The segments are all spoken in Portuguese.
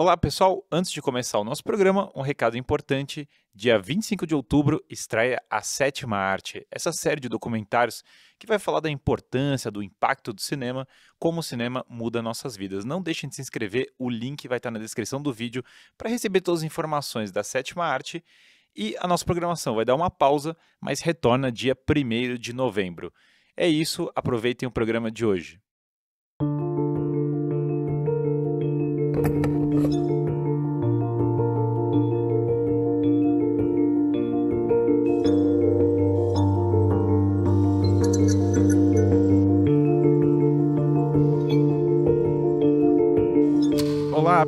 Olá, pessoal. Antes de começar o nosso programa, um recado importante. Dia 25 de outubro estreia A Sétima Arte, essa série de documentários que vai falar da importância, do impacto do cinema, como o cinema muda nossas vidas. Não deixem de se inscrever, o link vai estar na descrição do vídeo para receber todas as informações da Sétima Arte. E a nossa programação vai dar uma pausa, mas retorna dia 1 de novembro. É isso, aproveitem o programa de hoje.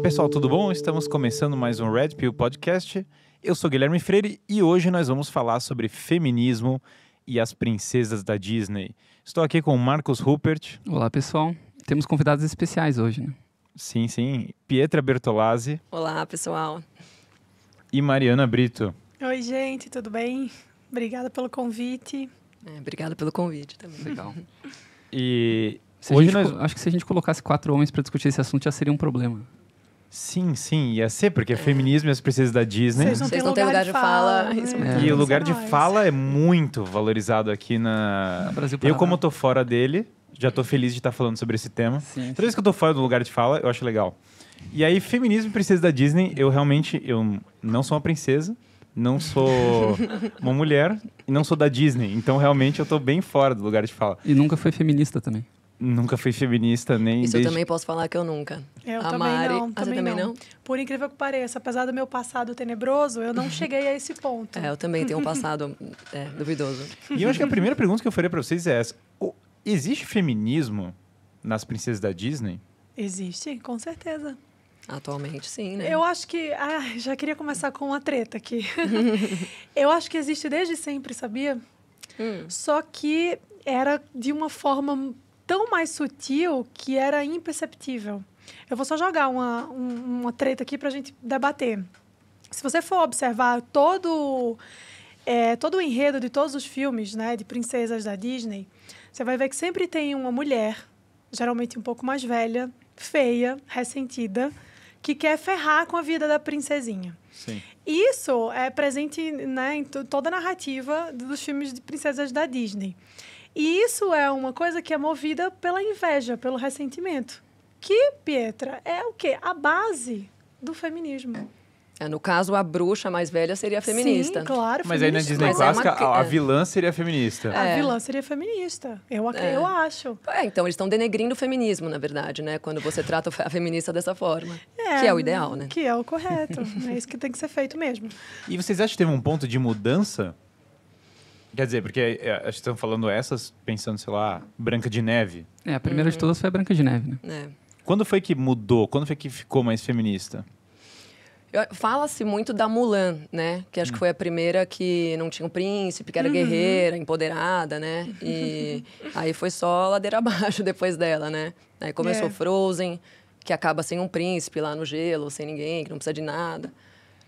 Pessoal, tudo bom? Estamos começando mais um Red Pill Podcast. Eu sou Guilherme Freire e hoje nós vamos falar sobre feminismo e as princesas da Disney. Estou aqui com o Marcos Rupert. Olá pessoal, temos convidados especiais hoje, né? Sim, sim. Pietra Bertolazzi. Olá pessoal. E Mariana Brito. Oi gente, tudo bem? Obrigada pelo convite. É, obrigada pelo convite também. Legal. E Se hoje nós... Acho que se a gente colocasse quatro homens para discutir esse assunto já seria um problema. Sim, sim, ia ser, porque é feminismo e as princesas da Disney. Vocês não Vocês têm não têm lugar, de de fala, fala. isso né? mesmo. E o lugar de fala é muito valorizado aqui na. No Brasil Eu, como tô fora dele, já tô feliz de estar falando sobre esse tema. Sim, Toda vez que eu tô fora do lugar de fala, eu acho legal. E aí, feminismo e princesa da Disney, eu realmente eu não sou uma princesa, não sou uma mulher e não sou da Disney. Então, realmente, eu tô bem fora do lugar de fala. E nunca foi feminista também. Nunca fui feminista nem Isso eu desde... também posso falar que eu nunca. Eu a também Mari, não, Ah, você também também não. não? Por incrível que pareça, apesar do meu passado tenebroso, eu não cheguei a esse ponto. É, eu também tenho um passado é, duvidoso. E eu acho que a primeira pergunta que eu faria pra vocês é essa. O- existe feminismo nas princesas da Disney? Existe, com certeza. Atualmente, sim, né? Eu acho que. Ai, já queria começar com uma treta aqui. eu acho que existe desde sempre, sabia? Hum, Só que era de uma forma tão mais sutil que era imperceptível. Eu vou só jogar uma, um- uma treta aqui pra gente debater. Se você for observar todo, é, todo o enredo de todos os filmes né, de princesas da Disney, você vai ver que sempre tem uma mulher, geralmente um pouco mais velha, feia, ressentida, que quer ferrar com a vida da princesinha. Sim. Isso é presente né, em to- toda a narrativa dos filmes de princesas da Disney. E isso é uma coisa que é movida pela inveja, pelo ressentimento. Que, Pietra, é o quê? A base do feminismo. é, no caso, a bruxa mais velha seria feminista. Sim, claro, Mas aí na feminista. Disney Mas é uma clássica, a, a é. vilã seria feminista. A É. vilã seria feminista. Eu, ac- É. eu acho. É, então eles estão denegrindo o feminismo, na verdade, né? Quando você trata a feminista dessa forma. que é o ideal, né? Que é o correto. é isso que tem que ser feito mesmo. E vocês acham que teve um ponto de mudança? Quer dizer, porque é, acho que estão falando essas, pensando, sei lá, Branca de Neve. É, a primeira de Uhum. todas foi a Branca de Neve, né? É. Quando foi que mudou? Quando foi que ficou mais feminista? Fala-se muito da Mulan, né? Que acho que foi a primeira que não tinha um príncipe, que era guerreira, empoderada, né? E aí foi só ladeira abaixo depois dela, né? Aí começou É. Frozen, que acaba sem um príncipe lá no gelo, sem ninguém, que não precisa de nada.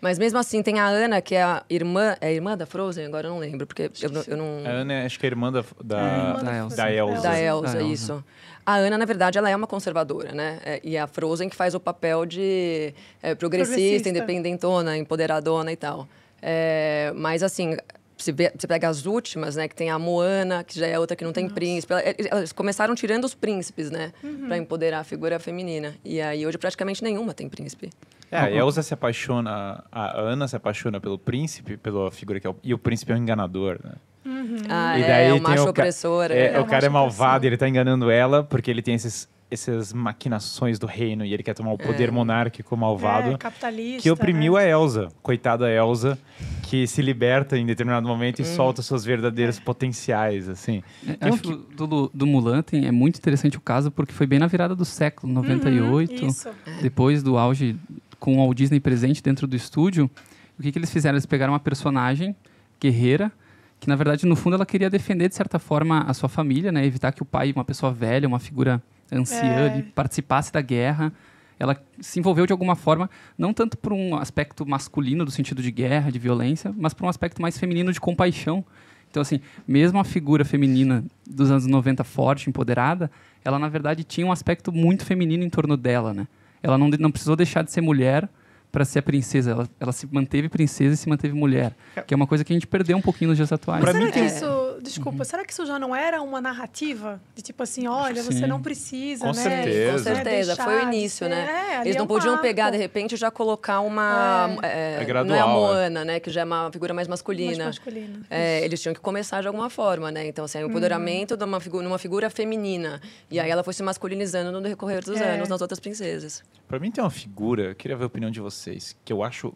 Mas mesmo assim, tem a Ana, que é a irmã... É a irmã da Frozen? Agora eu não lembro, porque eu, não- eu não... A Ana, acho que é a irmã da, da, irmã da Elsa. da Elsa. Da Elsa, Da Elsa. isso. A Ana, na verdade, ela é uma conservadora, né? É, e a Frozen que faz o papel de é, progressista, Progressista. independentona, empoderadona e tal. É, mas, assim, você, pega as últimas, né? Que tem a Moana, que já é outra que não tem príncipe. Ela- Elas começaram tirando os príncipes, né? Pra empoderar a figura feminina. E aí, hoje, praticamente nenhuma tem príncipe. É, a Elsa se apaixona, a Ana se apaixona pelo príncipe, pela figura que é o, e o príncipe é um enganador, né? Ah, E é, daí macho o ca- opressor. É, é. o cara é macho malvado, ele tá enganando ela porque ele tem esses, essas maquinações do reino e ele quer tomar o poder monárquico malvado É, capitalista. que oprimiu né? a Elsa, coitada Elsa, que se liberta em determinado momento e solta seus verdadeiros potenciais, assim. É, acho que do, do, do Mulan tem, é muito interessante o caso, porque foi bem na virada do século, 98. Uhum, Isso. depois do auge com o Walt Disney presente dentro do estúdio, o que, que eles fizeram? Eles pegaram uma personagem guerreira, que na verdade no fundo ela queria defender de certa forma a sua família, né? Evitar que o pai, uma pessoa velha, uma figura anciã, É. participasse da guerra. Ela se envolveu de alguma forma, não tanto por um aspecto masculino, do sentido de guerra, de violência, mas por um aspecto mais feminino de compaixão. Então, assim, mesmo a figura feminina dos anos 90 forte, empoderada, ela na verdade tinha um aspecto muito feminino em torno dela, né? Ela não, não precisou deixar de ser mulher para ser a princesa. Ela, ela se manteve princesa e se manteve mulher. Que é uma coisa que a gente perdeu um pouquinho nos dias atuais. Pra Será mim tem- isso, desculpa, será que isso já não era uma narrativa? De tipo assim, olha, que você não precisa, Com né? certeza. Com Né, certeza, foi o de início, né? É, Eles é não um podiam marco. pegar, de repente, já colocar uma. É é, gradual, não é a é. Moana, né? Que já é uma figura mais Mais masculina. masculina. É, eles tinham que começar de alguma forma, né? Então, assim, o empoderamento de uma figura, numa figura feminina. E aí ela foi se masculinizando no decorrer dos É. anos nas outras princesas. Pra mim tem uma figura, eu queria ver a opinião de vocês, que eu acho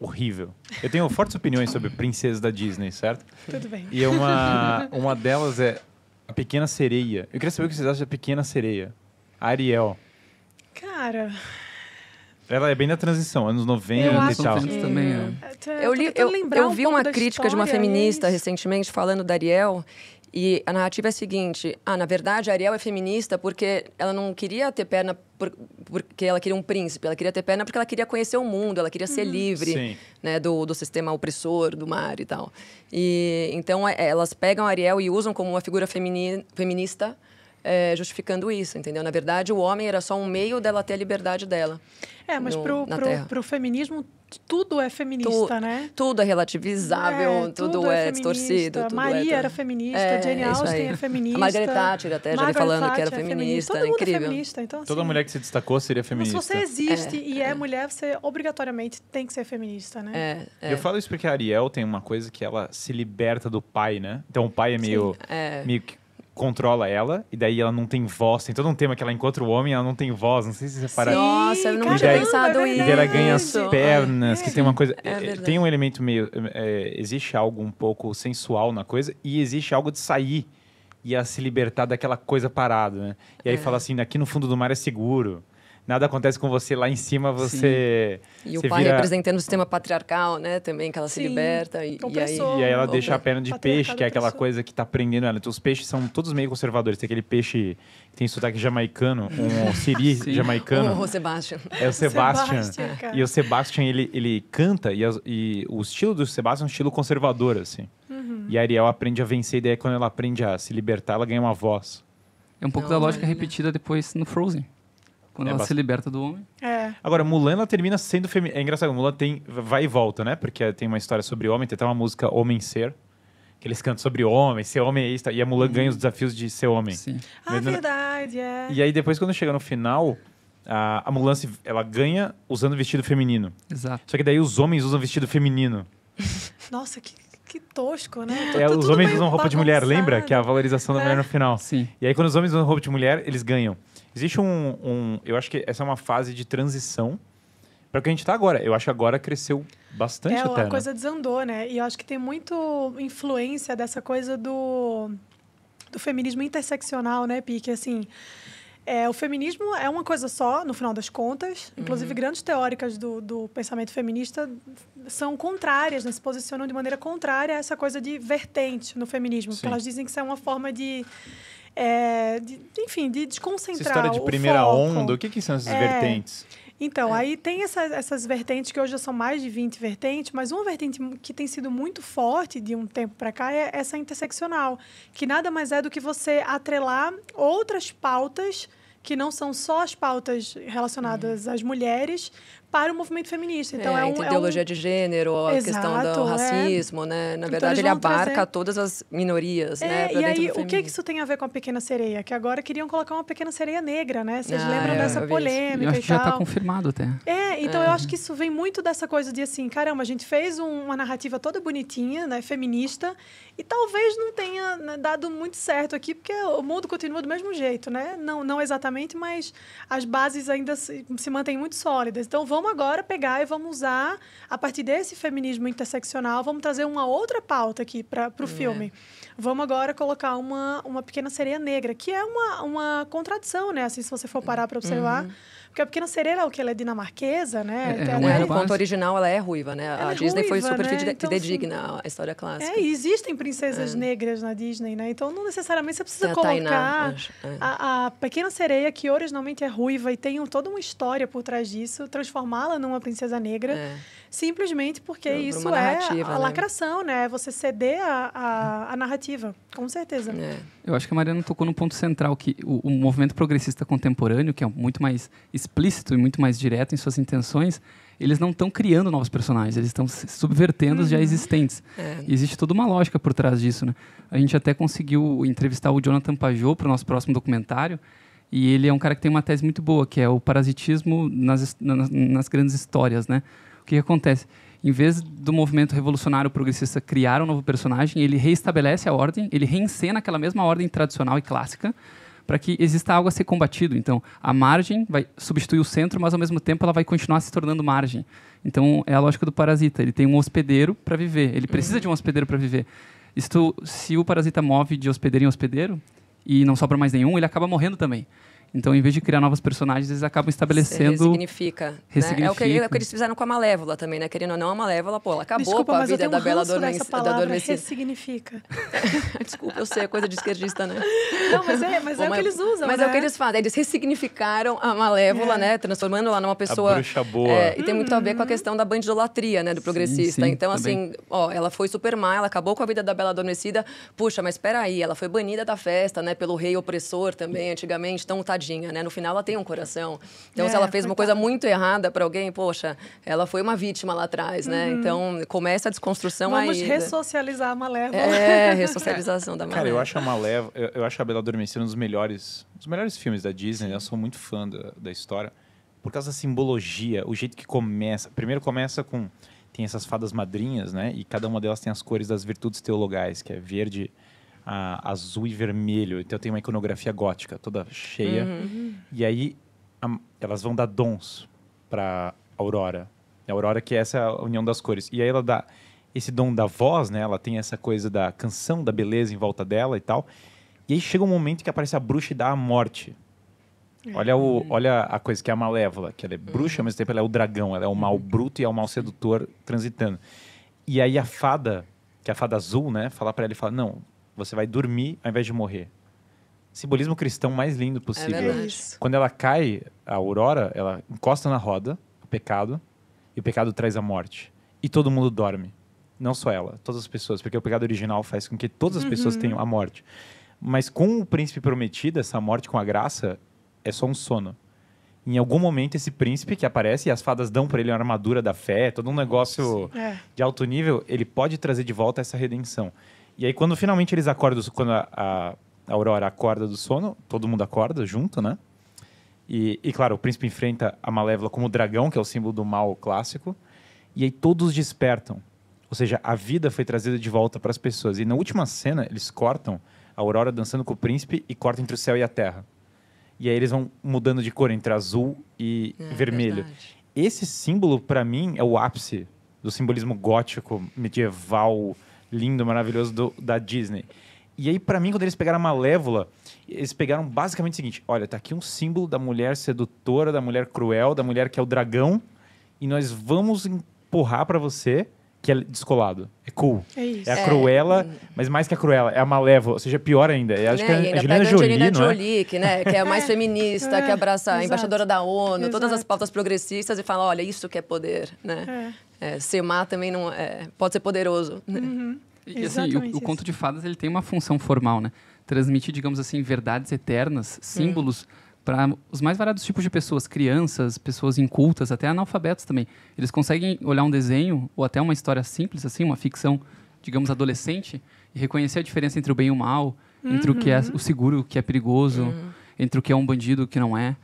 horrível. Eu tenho fortes opiniões sobre princesas da Disney, certo? Tudo bem. E uma, uma delas é a Pequena Sereia. Eu queria saber o que vocês acham da Pequena Sereia. A Ariel. Cara, Ela é bem da transição, anos 90 Eu e tal. que- também, é. Eu, li, eu, eu vi uma crítica de uma feminista eles- recentemente falando da Ariel. E a narrativa é a seguinte: ah, na verdade, a Ariel é feminista porque ela não queria ter perna por- porque ela queria um príncipe, ela queria ter perna porque ela queria conhecer o mundo, ela queria ser livre Sim. né, do, do sistema opressor, do mar e tal. E então é, elas pegam a Ariel e usam como uma figura femini, feminista, é, justificando isso, entendeu? Na verdade, o homem era só um meio dela ter a liberdade dela. É, mas no- pro, na pro, Terra. pro feminismo, tudo é feminista, Tu- né? Tudo é relativizável, É, tudo, é, feminista. distorcido. Tudo Maria é, era feminista, É, Jane é Austen é feminista. A Margaret Thatcher até já Margaret falando que era Thatcher é feminista, Todo mundo incrível. é feminista, então Toda assim, mulher que se destacou seria Se feminista. você existe e é mulher, você obrigatoriamente tem que ser feminista, né? É, é, Eu falo isso porque a Ariel tem uma coisa que ela se liberta do pai, né? Então o pai é meio, é. meio que controla ela, e daí ela não tem voz. Tem todo um tema que ela encontra o homem ela não tem voz. Não sei se você. Sim, Nossa, eu não caramba, tinha pensado é E isso. daí ela ganha as pernas, É. que tem uma coisa. É eh, verdade. tem um elemento meio. eh, existe algo um pouco sensual na coisa, e existe algo de sair e a se libertar daquela coisa parada, né? E aí É. fala assim: aqui no fundo do mar é seguro. Nada acontece com você lá em cima, você. E o você pai vira- representando o sistema patriarcal, né? Também, que ela se Sim, E liberta. E, e aí, opressor. aí ela Opa, deixa a perna de peixe, que é aquela opressor. coisa que tá prendendo ela. Então, os peixes são todos meio conservadores. Tem aquele peixe que tem sotaque jamaicano, um siri Sim. jamaicano. o Sebastian. É o Sebastian. Sebastian. E o Sebastian, ele, ele canta, e, as- e o estilo do Sebastian é um estilo conservador, assim. Uhum. E a Ariel aprende a vencer, e daí quando ela aprende a se libertar, ela ganha uma voz. É um pouco Não, da lógica repetida depois no Frozen. Quando É ela se liberta do homem. É. Agora, Mulan, ela termina sendo feminina. É engraçado, Mulan tem, vai e volta, né? Porque tem uma história sobre homem, tem até uma música Homem Ser, que eles cantam sobre homem, ser homem é isso, tá? e a Mulan ganha os desafios de ser homem. Sim. Ah, Mas verdade, é. E aí, depois, quando chega no final, a, a Mulan, se- ela ganha usando vestido feminino. Exato. Só que daí os homens usam vestido feminino. Nossa, que, que tosco, né? É, Tá os tudo homens usam roupa de mulher, lembra? bagunçado. Que é a valorização da É. mulher no final. Sim. E aí, quando os homens usam roupa de mulher, eles ganham. Existe um, um- Eu acho que essa é uma fase de transição para o que a gente está agora. Eu acho que agora cresceu bastante É, até. a né? coisa desandou, né? E eu acho que tem muito influência dessa coisa do, do feminismo interseccional, né, Pique? Assim, é, o feminismo é uma coisa só, no final das contas. Uhum. Inclusive, grandes teóricas do, do pensamento feminista são contrárias, né? se posicionam de maneira contrária a essa coisa de vertente no feminismo. Porque elas dizem que isso é uma forma de... é, de- enfim, de Essa desconcentrar história de primeira foco. onda, o que, que são essas É. vertentes? Então, aí tem essa- essas vertentes, que hoje já são mais de 20 vertentes, mas uma vertente que tem sido muito forte de um tempo para cá é essa interseccional, que nada mais é do que você atrelar outras pautas que não são só as pautas relacionadas às mulheres para o movimento feminista. Então, é, um, entre é um- ideologia de gênero, a questão Exato, do é. racismo, né? Na Então, verdade, eles ele abarca trazer- todas as minorias, É, né? e aí, o que, isso tem a ver com a Pequena Sereia? Que agora queriam colocar uma Pequena Sereia negra, né? Vocês Ah, lembram é, dessa polêmica Eu acho e que já está confirmado até. É, então eu acho que isso vem muito dessa coisa de assim, caramba, a gente fez um- uma narrativa toda bonitinha, né, feminista, e talvez não tenha né, dado muito certo aqui, porque o mundo continua do mesmo jeito, né? Não, não exatamente, mas as bases ainda se, se mantêm muito sólidas. Então vamos agora pegar e vamos usar, a partir desse feminismo interseccional, vamos trazer uma outra pauta aqui para o filme. Vamos agora colocar uma, uma pequena sereia negra, que é uma, uma contradição, né? Assim, se você for parar para observar. Porque a pequena sereia é o que? Ela é dinamarquesa, né? É, é até- uma É, no base. conto original, ela é ruiva, né? Ela a é Disney foi ruiva, super né? Então, fidedigna à história clássica. É, e existem princesas negras na Disney, né? Então, não necessariamente você precisa a Tainá, colocar acho, é. a, a pequena sereia, que originalmente é ruiva e tem um- toda uma história por trás disso, transformá-la numa princesa negra, É. simplesmente porque Por- por isso é a né? lacração, né? Você ceder a, a, a narrativa, com certeza. É. Eu acho que a Mariana tocou no ponto central, que o, o movimento progressista contemporâneo, que é muito mais explícito e muito mais direto em suas intenções, eles não estão criando novos personagens, eles estão subvertendo os já existentes. É. E existe toda uma lógica por trás disso, né? A gente até conseguiu entrevistar o Jonathan Pajot para o nosso próximo documentário, e ele é um cara que tem uma tese muito boa, que é o parasitismo nas, nas, nas grandes histórias, né? O que, que acontece? Em vez do movimento revolucionário progressista criar um novo personagem, ele reestabelece a ordem, ele reencena aquela mesma ordem tradicional e clássica para que exista algo a ser combatido. Então, a margem vai substituir o centro, mas ao mesmo tempo ela vai continuar se tornando margem. Então, é a lógica do parasita. Ele tem um hospedeiro para viver. Ele precisa de um hospedeiro para viver. Isto, se o parasita move de hospedeiro em hospedeiro e não sobra mais nenhum, ele acaba morrendo também. Então, em vez de criar novos personagens, eles acabam Você estebelecendo. ressignifica. Né? É, o que, é o que eles fizeram com a Malévola também, né? Querendo ou não, a Malévola, pô, ela acabou Desculpa, com a mas eu vida tenho um da Bela Adormecida. Da palavra, adormecida. ressignifica. Desculpa, eu sei, é coisa de esquerdista, né? Não, mas é, mas Pô, é o que eles usam, Mas né? é o que eles fazem. Eles ressignificaram a Malévola, É. né? Transformando ela numa pessoa... bruxa boa. É, e tem muito a ver Uhum. com a questão da bandidolatria, né? Do progressista. sim, então, também. assim, ó, ela foi super má, ela acabou com a vida da Bela Adormecida. Puxa, mas peraí, ela foi banida da festa, né? Pelo rei opressor também, antigamente. Então, tadinha, né? No final, ela tem um coração. Então, se É, ela fez uma coisa muito errada para alguém, poxa, ela foi uma vítima lá atrás, né? Então, começa a desconstrução Uhum. Vamos aí. né? ressocializar a Malévola. É, ressocialização da Cara, eu Malévola. acho a Malévola, eu, eu acho a Bela Adormecida um dos melhores, um dos melhores filmes da Disney. Eu sou muito fã da, da história por causa da simbologia, o jeito que começa. Primeiro começa com tem essas fadas madrinhas, né? E cada uma delas tem as cores das virtudes teologais, que é verde, a- azul e vermelho. Então tem uma iconografia gótica toda cheia. E aí a- elas vão dar dons para Aurora. A Aurora que é essa união das cores. E aí ela dá esse dom da voz, né? Ela tem essa coisa da canção, da beleza em volta dela e tal. E aí chega um momento que aparece a bruxa e dá a morte. Olha, o, olha a coisa que é a malévola, que ela é bruxa, ao mesmo tempo ela é o dragão, ela é o mal bruto e é o mal sedutor transitando. E aí a fada, que é a fada azul, né, fala para ela e fala: "Não, você vai dormir ao invés de morrer". Simbolismo cristão mais lindo É possível. verdade. Quando ela cai, a aurora, ela encosta na roda, o pecado, e o pecado traz a morte. E todo mundo dorme. Não só ela, todas as pessoas, porque o pecado original faz com que todas as pessoas tenham a morte. Mas com o príncipe prometido, essa morte com a graça é só um sono. Em algum momento esse príncipe que aparece e as fadas dão para ele uma armadura da fé, todo um negócio É. de alto nível, ele pode trazer de volta essa redenção. E aí quando finalmente eles acordam, quando a, a Aurora acorda do sono, todo mundo acorda junto, né? E, e, claro, o príncipe enfrenta a Malévola como o dragão, que é o símbolo do mal clássico. E aí todos despertam. Ou seja, a vida foi trazida de volta para as pessoas. E na última cena, eles cortam a Aurora dançando com o príncipe e cortam entre o céu e a terra. E aí eles vão mudando de cor entre azul e É, vermelho. verdade. Esse símbolo, para mim, é o ápice do simbolismo gótico, medieval, lindo, maravilhoso do- da Disney. E aí, para mim, quando eles pegaram a Malévola, eles pegaram basicamente o seguinte: olha, tá aqui um símbolo da mulher sedutora, da mulher cruel, da mulher que é o dragão, e nós vamos empurrar para você que é descolado. É cool. É isso. É a É. Cruella, mas mais que a Cruella, é a Malévola, ou seja, pior ainda. Eu acho né? que é a Angelina a Jolie, Angelina não é? Jolie, que, né, que é a mais feminista, É, que abraça a exato. embaixadora da ONU, todas as Exato. pautas progressistas e fala, olha, isso que é poder, né? É, ser má também não é, pode ser poderoso. né? E assim, Exatamente o, o conto de fadas ele tem uma função formal, né? Transmitir, digamos assim, verdades eternas, símbolos para os mais variados tipos de pessoas, crianças, pessoas incultas, até analfabetos também. Eles conseguem olhar um desenho ou até uma história simples assim, uma ficção, digamos, adolescente e reconhecer a diferença entre o bem e o mal, entre o que é o seguro, o que é perigoso, entre o que é um bandido, o que não é.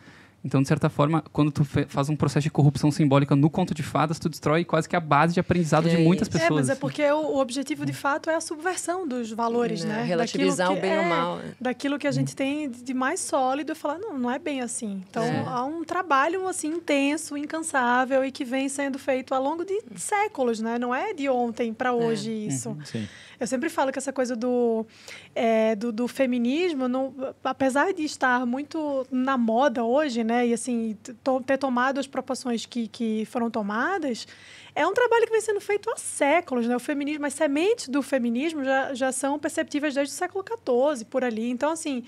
Então, de certa forma, quando tu faz um processo de corrupção simbólica no conto de fadas, tu destrói quase que a base de aprendizado de É muitas isso. pessoas. É, mas é porque o, o objetivo de fato é a subversão dos valores, Né, né? relativizar Daquilo o bem e o é, mal, né? Daquilo que a gente tem de mais sólido e falar, não, não é bem assim. Então, É. há um trabalho assim intenso, incansável e que vem sendo feito ao longo de séculos, né? Não é de ontem para hoje isso. Sim. Eu sempre falo que essa coisa do, é, do, do feminismo, não, apesar de estar muito na moda hoje, né, e assim ter tomado as proporções que, que foram tomadas, é um trabalho que vem sendo feito há séculos, né? O feminismo, as sementes do feminismo já, já são perceptíveis desde o século XIV, por ali. Então, assim,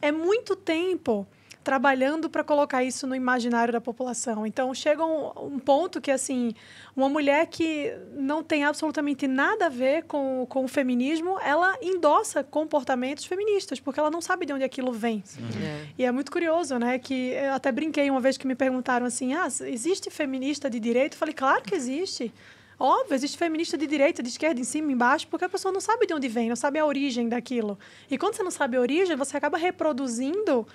é muito tempo trabalhando para colocar isso no imaginário da população. Então, chega um, um, ponto que, assim, uma mulher que não tem absolutamente nada a ver com, com o feminismo, ela endossa comportamentos feministas, porque ela não sabe de onde aquilo vem. É. E é muito curioso, né? Que eu até brinquei uma vez que me perguntaram assim, ah, existe feminista de direito? Eu falei, claro que existe. Óbvio, existe feminista de direita, de esquerda, em cima, embaixo, porque a pessoa não sabe de onde vem, não sabe a origem daquilo. E quando você não sabe a origem, você acaba reproduzindo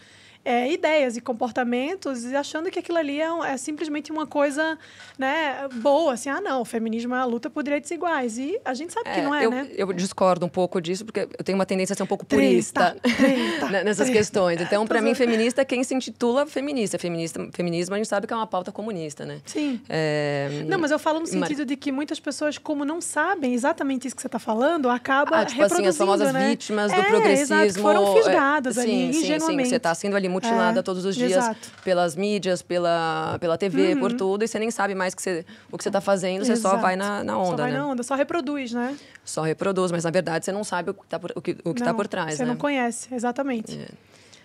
é, ideias e comportamentos e achando que aquilo ali é, é, simplesmente uma coisa né, boa, assim, ah, não, o feminismo é a luta por direitos iguais. E a gente sabe é, que não é, eu, né? Eu discordo um pouco disso, porque eu tenho uma tendência a ser um pouco purista nessas questões. Então, para mim, feminista é quem se intitula feminista. feminista. Feminismo a gente sabe que é uma pauta comunista, né? Sim. É... Não, mas eu falo no sentido mas... de que muitas pessoas, como não sabem exatamente isso que você está falando, acaba ah, tipo assim, as famosas né? vítimas do é, progressismo. Exato, foram fisgadas ali, sim, ingenuamente. Sim, sim, você está sendo ali mutilada é, todos os dias exato. pelas mídias, pela, pela TV, uhum. por tudo, e você nem sabe mais que você, o que você está fazendo, você exato. só vai na, na onda, só vai né? na onda, só reproduz, né? Só reproduz, mas na verdade você não sabe o que está por, o que, o que tá por trás, Você né? não conhece, exatamente. É.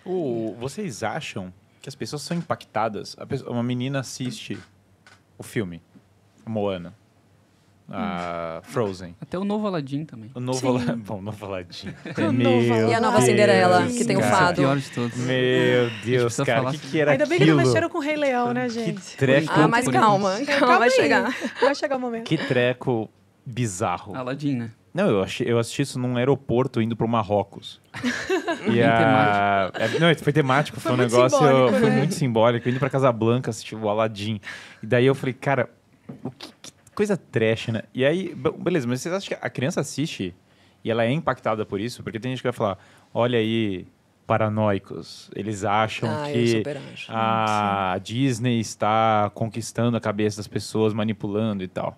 O, vocês acham que as pessoas são impactadas? Pessoa, uma menina assiste o filme, Moana a Frozen. Até o novo Aladdin também. O novo, Ala... Bom, o novo Aladdin. Meu e a nova Cinderela, que tem o fado. É pior de todos. Meu Deus, cara, o que, que era Ainda bem aquilo? que não mexeram com o Rei Leão, né, gente? Que treco. Ah, mas calma, calma, calma vai chegar. Vai chegar o momento. Que treco bizarro. Aladdin, né? Não, eu, achei, eu assisti isso num aeroporto indo pro Marrocos. e a... É, não, foi temático, foi, foi um negócio. Foi né? muito simbólico. Indo pra Casablanca assistir o Aladdin. E daí eu falei, cara, o que, que coisa trash, né? E aí, beleza, mas vocês acham que a criança assiste e ela é impactada por isso? Porque tem gente que vai falar, olha aí, paranoicos. Eles acham ah, que a Disney está conquistando a cabeça das pessoas, manipulando e tal.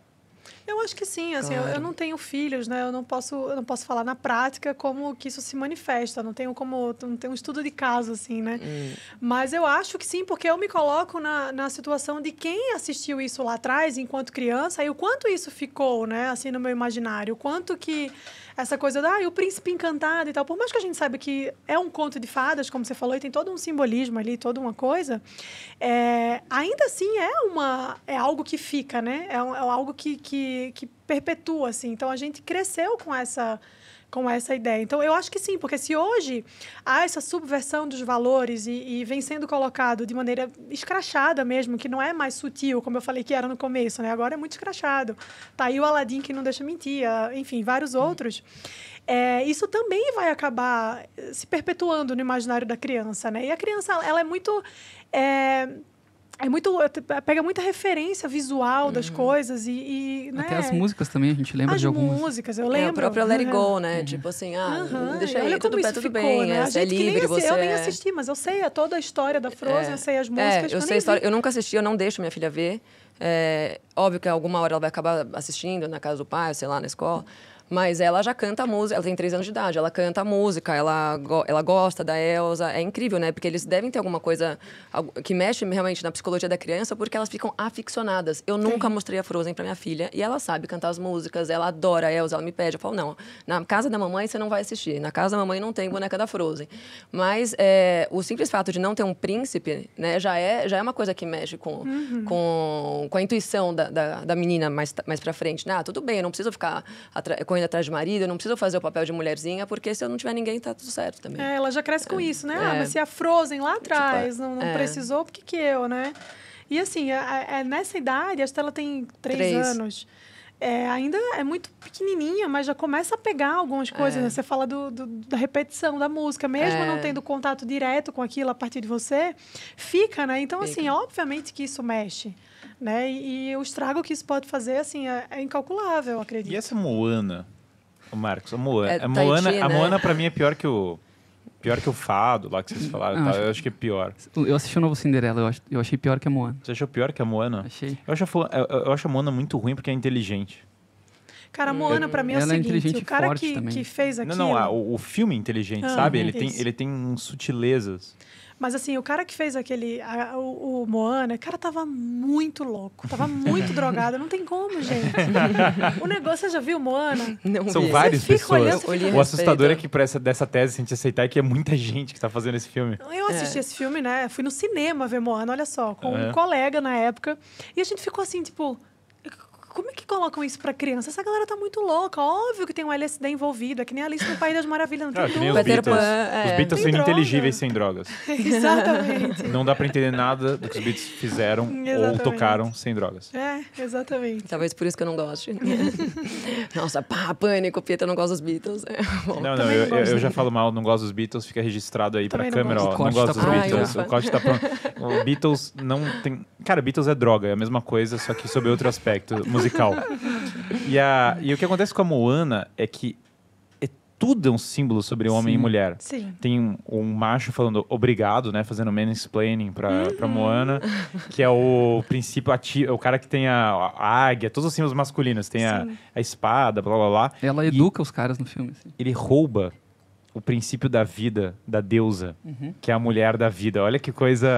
Eu acho que sim, assim, claro. eu, eu, não tenho filhos, né? Eu não posso, eu não posso falar na prática como que isso se manifesta. Não tenho como, não tenho um estudo de caso, assim, né? Hum. Mas eu acho que sim, porque eu me coloco na, na situação de quem assistiu isso lá atrás, enquanto criança, e o quanto isso ficou, né? Assim, no meu imaginário, o quanto que essa coisa da ah, o príncipe encantado e tal. Por mais que a gente saiba que é um conto de fadas, como você falou, e tem todo um simbolismo ali, toda uma coisa, é, ainda assim é uma é algo que fica, né? É, um, é algo que, que, que perpetua, assim. Então a gente cresceu com essa com essa ideia. Então, eu acho que sim, porque se hoje há essa subversão dos valores e, e, vem sendo colocado de maneira escrachada mesmo, que não é mais sutil, como eu falei que era no começo, né? Agora é muito escrachado. Tá aí o Aladim que não deixa mentir, enfim, vários outros. É, isso também vai acabar se perpetuando no imaginário da criança, né? E a criança, ela é muito... É, é muito pega muita referência visual das uhum. coisas e, e né? até as músicas também a gente lembra as de algumas músicas eu lembro é, o próprio Let It Go né uhum. tipo assim ah uhum. deixa aí tudo, bem, tudo bem né? você é livre você eu nem é assisti mas eu sei toda a história da Frozen é. eu sei as músicas é, eu sei a história eu nunca assisti eu não deixo minha filha ver é, óbvio que alguma hora ela vai acabar assistindo na casa do pai sei lá na escola mas ela já canta a música, ela tem três anos de idade, ela canta a música, ela, ela gosta da Elsa. É incrível, né? Porque eles devem ter alguma coisa que mexe realmente na psicologia da criança, porque elas ficam aficionadas. Eu Sim. nunca mostrei a Frozen para minha filha e ela sabe cantar as músicas, ela adora a Elsa, ela me pede. Eu falo, não, na casa da mamãe você não vai assistir, na casa da mamãe não tem boneca da Frozen. Mas é, o simples fato de não ter um príncipe, né, já é, já é uma coisa que mexe com, uhum. com, com a intuição da, da, da menina mais, mais pra frente. Né? Ah, tudo bem, eu não preciso ficar correndo atrás de marido, eu não preciso fazer o papel de mulherzinha, porque se eu não tiver ninguém, tá tudo certo também. É, ela já cresce com é. isso, né? Ah, mas se a Frozen lá tipo, atrás tipo, não, não é. precisou, por que, que eu, né? E assim, é, é nessa idade, acho que ela tem três, três. anos. É, ainda é muito pequenininha, mas já começa a pegar algumas coisas. É. Né? Você fala do, do, da repetição da música, mesmo é. não tendo contato direto com aquilo a partir de você, fica, né? Então, assim, fica. assim, obviamente que isso mexe. Né? E, e, o estrago que isso pode fazer, assim, é, é incalculável, acredito. E essa Moana, o Marcos, a Moana, é, a Moana, a Moana né? para mim é pior que o pior que o Fado lá que vocês falaram, tá? eu acho que é pior. Eu assisti o novo Cinderela, eu, eu achei pior que a Moana. Você achou pior que a Moana? Achei. Eu acho a, eu, eu acho a Moana muito ruim porque é inteligente. Cara, a Moana, pra mim, é o é seguinte: é o cara que, que fez aquilo... Não, não, o, o filme é inteligente, ah, sabe? Ele tem, ele tem sutilezas. Mas assim, o cara que fez aquele. a- o, o Moana, o cara tava muito louco. Tava muito drogado. Não tem como, gente. o negócio, você já viu Moana? Não São vi. várias Você fica olhando, pessoas. você Olhei a O assustador é que para essa dessa tese, se a gente aceitar, é que é muita gente que tá fazendo esse filme. Eu assisti esse filme, né? Fui no cinema ver Moana, olha só, com Aham. um colega na época. E a gente ficou assim, tipo. Como é que colocam isso pra criança? Essa galera tá muito louca. Óbvio que tem um LSD envolvido. É que nem Alice no País das Maravilhas, não tem Ah, que nem os Beatles. Pan, é. Os Beatles Tem são droga. inteligíveis sem drogas. Exatamente. Não dá pra entender nada do que os Beatles fizeram ou tocaram sem drogas. É, exatamente. Talvez por isso que eu não goste. Nossa, pá, pânico, Pietra não gosta dos Beatles. É, bom. Não, não, eu, não eu, gosto. eu já falo mal, não gosto dos Beatles, fica registrado aí pra Também não câmera, gosto. ó. O Não gosto tá dos pronto. Beatles. Ai, o corte tá pronto. O Beatles não tem. Cara, Beatles é droga, é a mesma coisa, só que sob outro aspecto musical. E, a, e o que acontece com a Moana é que é tudo é um símbolo sobre homem e Sim. mulher. Sim. Tem um, um macho falando obrigado, né? Fazendo mansplaining pra, pra Moana, que é o princípio ativo, é o cara que tem a, a águia, todos os símbolos masculinos. Tem a, a espada, blá blá blá. Ela E- educa os caras no filme. Assim. ele rouba o princípio da vida da deusa, Uhum. que é a mulher da vida. Olha que coisa.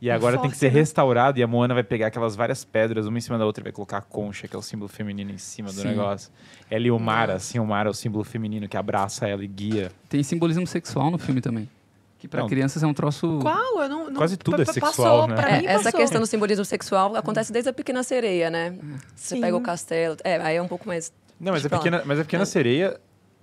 E agora tem que forte, ser né? restaurado e a Moana vai pegar aquelas várias pedras, uma em cima da outra, e vai colocar a concha, que é o símbolo feminino, em cima do Sim. negócio. Ela e o Mara, assim, o Mara é o símbolo feminino que abraça ela e guia. Tem simbolismo sexual no filme também. Que pra Não. crianças é um troço. Qual? Eu não, não- Quase tudo é sexual, passou, né? Pra É, mim, essa passou. questão do simbolismo sexual acontece desde a Pequena Sereia, né? Você Sim. pega o castelo. É, aí é um pouco mais. Não, mas a pequena, mas a pequena É. sereia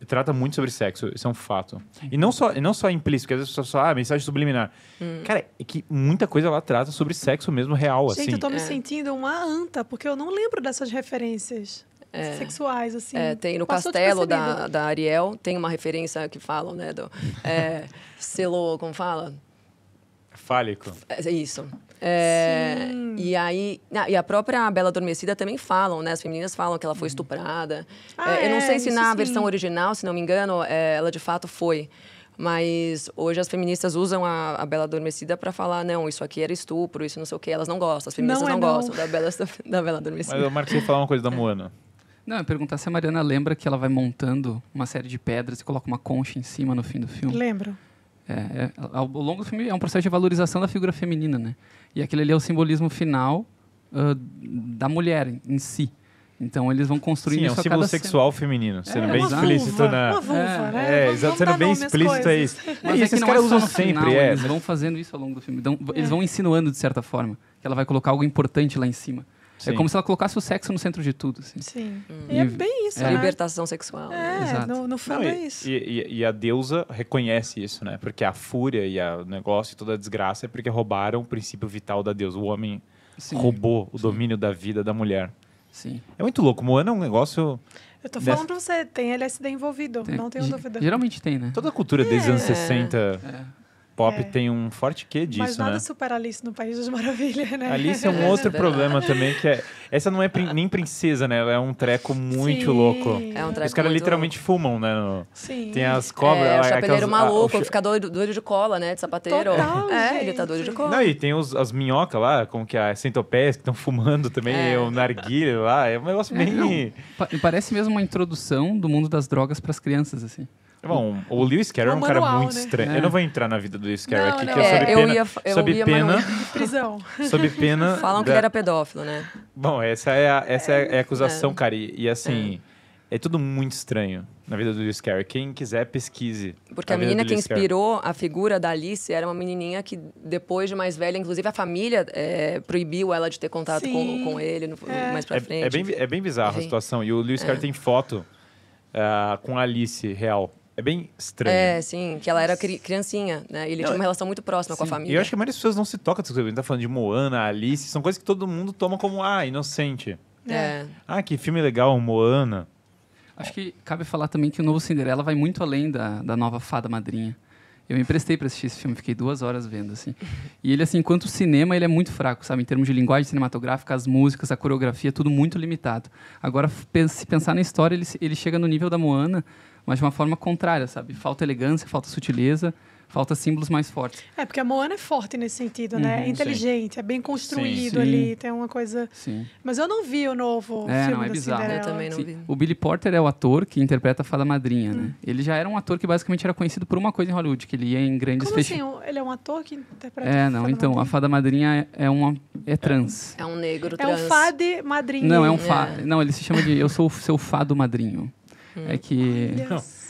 trata muito sobre sexo, isso é um fato. E não só, e não só implícito, porque às vezes as pessoas falam, ah, mensagem subliminar. Hum. Cara, é que muita coisa lá trata sobre sexo mesmo real, Gente, assim. eu tô me É. sentindo uma anta, porque eu não lembro dessas referências sexuais, assim. É, tem no Passou castelo da, da Ariel, tem uma referência que falam, né? Do, é, selo, como fala? Fálico. É isso. É, Sim. e aí, e a própria Bela Adormecida também falam, né? As femininas falam que ela foi estuprada. Ah, É, eu não é, sei se isso na sim. versão original, se não me engano, é, ela de fato foi. Mas hoje as feministas usam a, a Bela Adormecida para falar, não, isso aqui era estupro, isso não sei o quê. Elas não gostam, as feministas Não não, é não. gostam da Bela, da Bela Adormecida. Mas o Marcos ia falar uma coisa da Moana. Não, eu ia perguntar se a Mariana lembra que ela vai montando uma série de pedras e coloca uma concha em cima no fim do filme. Lembro. É, é, ao, longo do filme é um processo de valorização da figura feminina, né? E aquele ali é o simbolismo final ah, da mulher em, si. Então eles vão construindo Sim, é um isso a símbolo cada cena. sexual feminino, sendo É, bem explícito vulva, na. Uma vulva, É, né? É, exato, sendo bem explícito é isso. Mas é esses caras é só usam sempre, final, é. Eles vão fazendo isso ao longo do filme. Dão- Eles vão insinuando de certa forma que ela vai colocar algo importante lá em cima. Sim. É como se ela colocasse o sexo no centro de tudo. Assim. Sim. Hum. E é bem isso, é. né? Libertação sexual. né? É, Exato. no, no Não, fundo é e, isso. e- e- e a deusa reconhece isso, né? Porque a fúria e o negócio e toda a desgraça é porque roubaram o princípio vital da deusa. O homem Sim, roubou o domínio da vida da mulher. sim. É muito louco. Moana é um negócio. Eu tô falando pra você, tem LSD envolvido, Tem- não tenho dúvida. Geralmente tem, né? Toda a cultura desde os anos É. 60 É. pop É. tem um forte quê disso, Mas nada né? supera Alice no País das Maravilhas, né? Alice é um outro verdade. problema também, que é. Essa não é prin- nem princesa, né? É um treco muito Sim. louco. É um Os treco caras muito- literalmente fumam, né? no- Sim. Tem as cobras. é, lá, o chapeleiro aquelas- maluco, a- o fica doido, doido de cola, né? De sapateiro. Total, é, ele tá doido de cola. Não, e tem os, as minhocas lá, como que é, as centopeias que estão fumando também, É. o narguilha lá. É um negócio É, bem. não. Pa- parece mesmo uma introdução do mundo das drogas para as crianças, assim. Bom, o Lewis Carroll é um cara manual, muito né? estranho. É. Eu não vou entrar na vida do Lewis Carroll Não, aqui, não. que eu É, sob eu pena. ia- eu sob ia, pena. prisão. sob pena. Falam que da- ele era pedófilo, né? Bom, essa é a, essa é, é a acusação, cara. E, e assim, é. tudo muito estranho na vida do Lewis Carroll. Quem quiser, pesquise. Porque a menina que inspirou a figura da Alice era uma menininha que, depois de mais velha, inclusive a família é, proibiu ela de ter contato com, com ele no- É. mais pra É, frente. é bem, é bem bizarra a situação. E o Lewis Carroll tem foto ah, com a Alice real. É bem estranho. É, sim, que ela era cri- criancinha, né? E ele Não, tinha uma relação muito próxima com a sim. família. E eu acho que a maioria das pessoas não se toca dessas coisas. A gente tá falando de Moana, Alice, são coisas que todo mundo toma como, ah, inocente. É. Ah, que filme legal, Moana. Acho que cabe falar também que o novo Cinderela vai muito além da, da nova Fada Madrinha. Eu me emprestei para assistir esse filme, fiquei duas horas vendo, assim. E ele, assim, enquanto cinema, ele é muito fraco, sabe? Em termos de linguagem cinematográfica, as músicas, a coreografia, tudo muito limitado. Agora, se pensar na história, ele, ele chega no nível da Moana, mas de uma forma contrária, sabe? Falta elegância, falta sutileza, Falta símbolos mais fortes. É, porque a Moana é forte nesse sentido, né? Uhum, é inteligente, é bem construído Sim. ali, tem uma coisa... Sim. Mas eu não vi o novo É, filme não, é da bizarro. Cinderela. Eu também não Sim, vi. O Billy Porter é o ator que interpreta a Fada Madrinha, Hum. né? Ele já era um ator que basicamente era conhecido por uma coisa em Hollywood, que ele ia em grandes Como assim? festivais. Ele é um ator que interpreta É, a não, Fada então, a Madrinha? Fada Madrinha é, é uma. é trans. É um negro É um trans. fade madrinha. Não, é um. É. Não, ele se chama de Eu sou o seu fado madrinho. É que.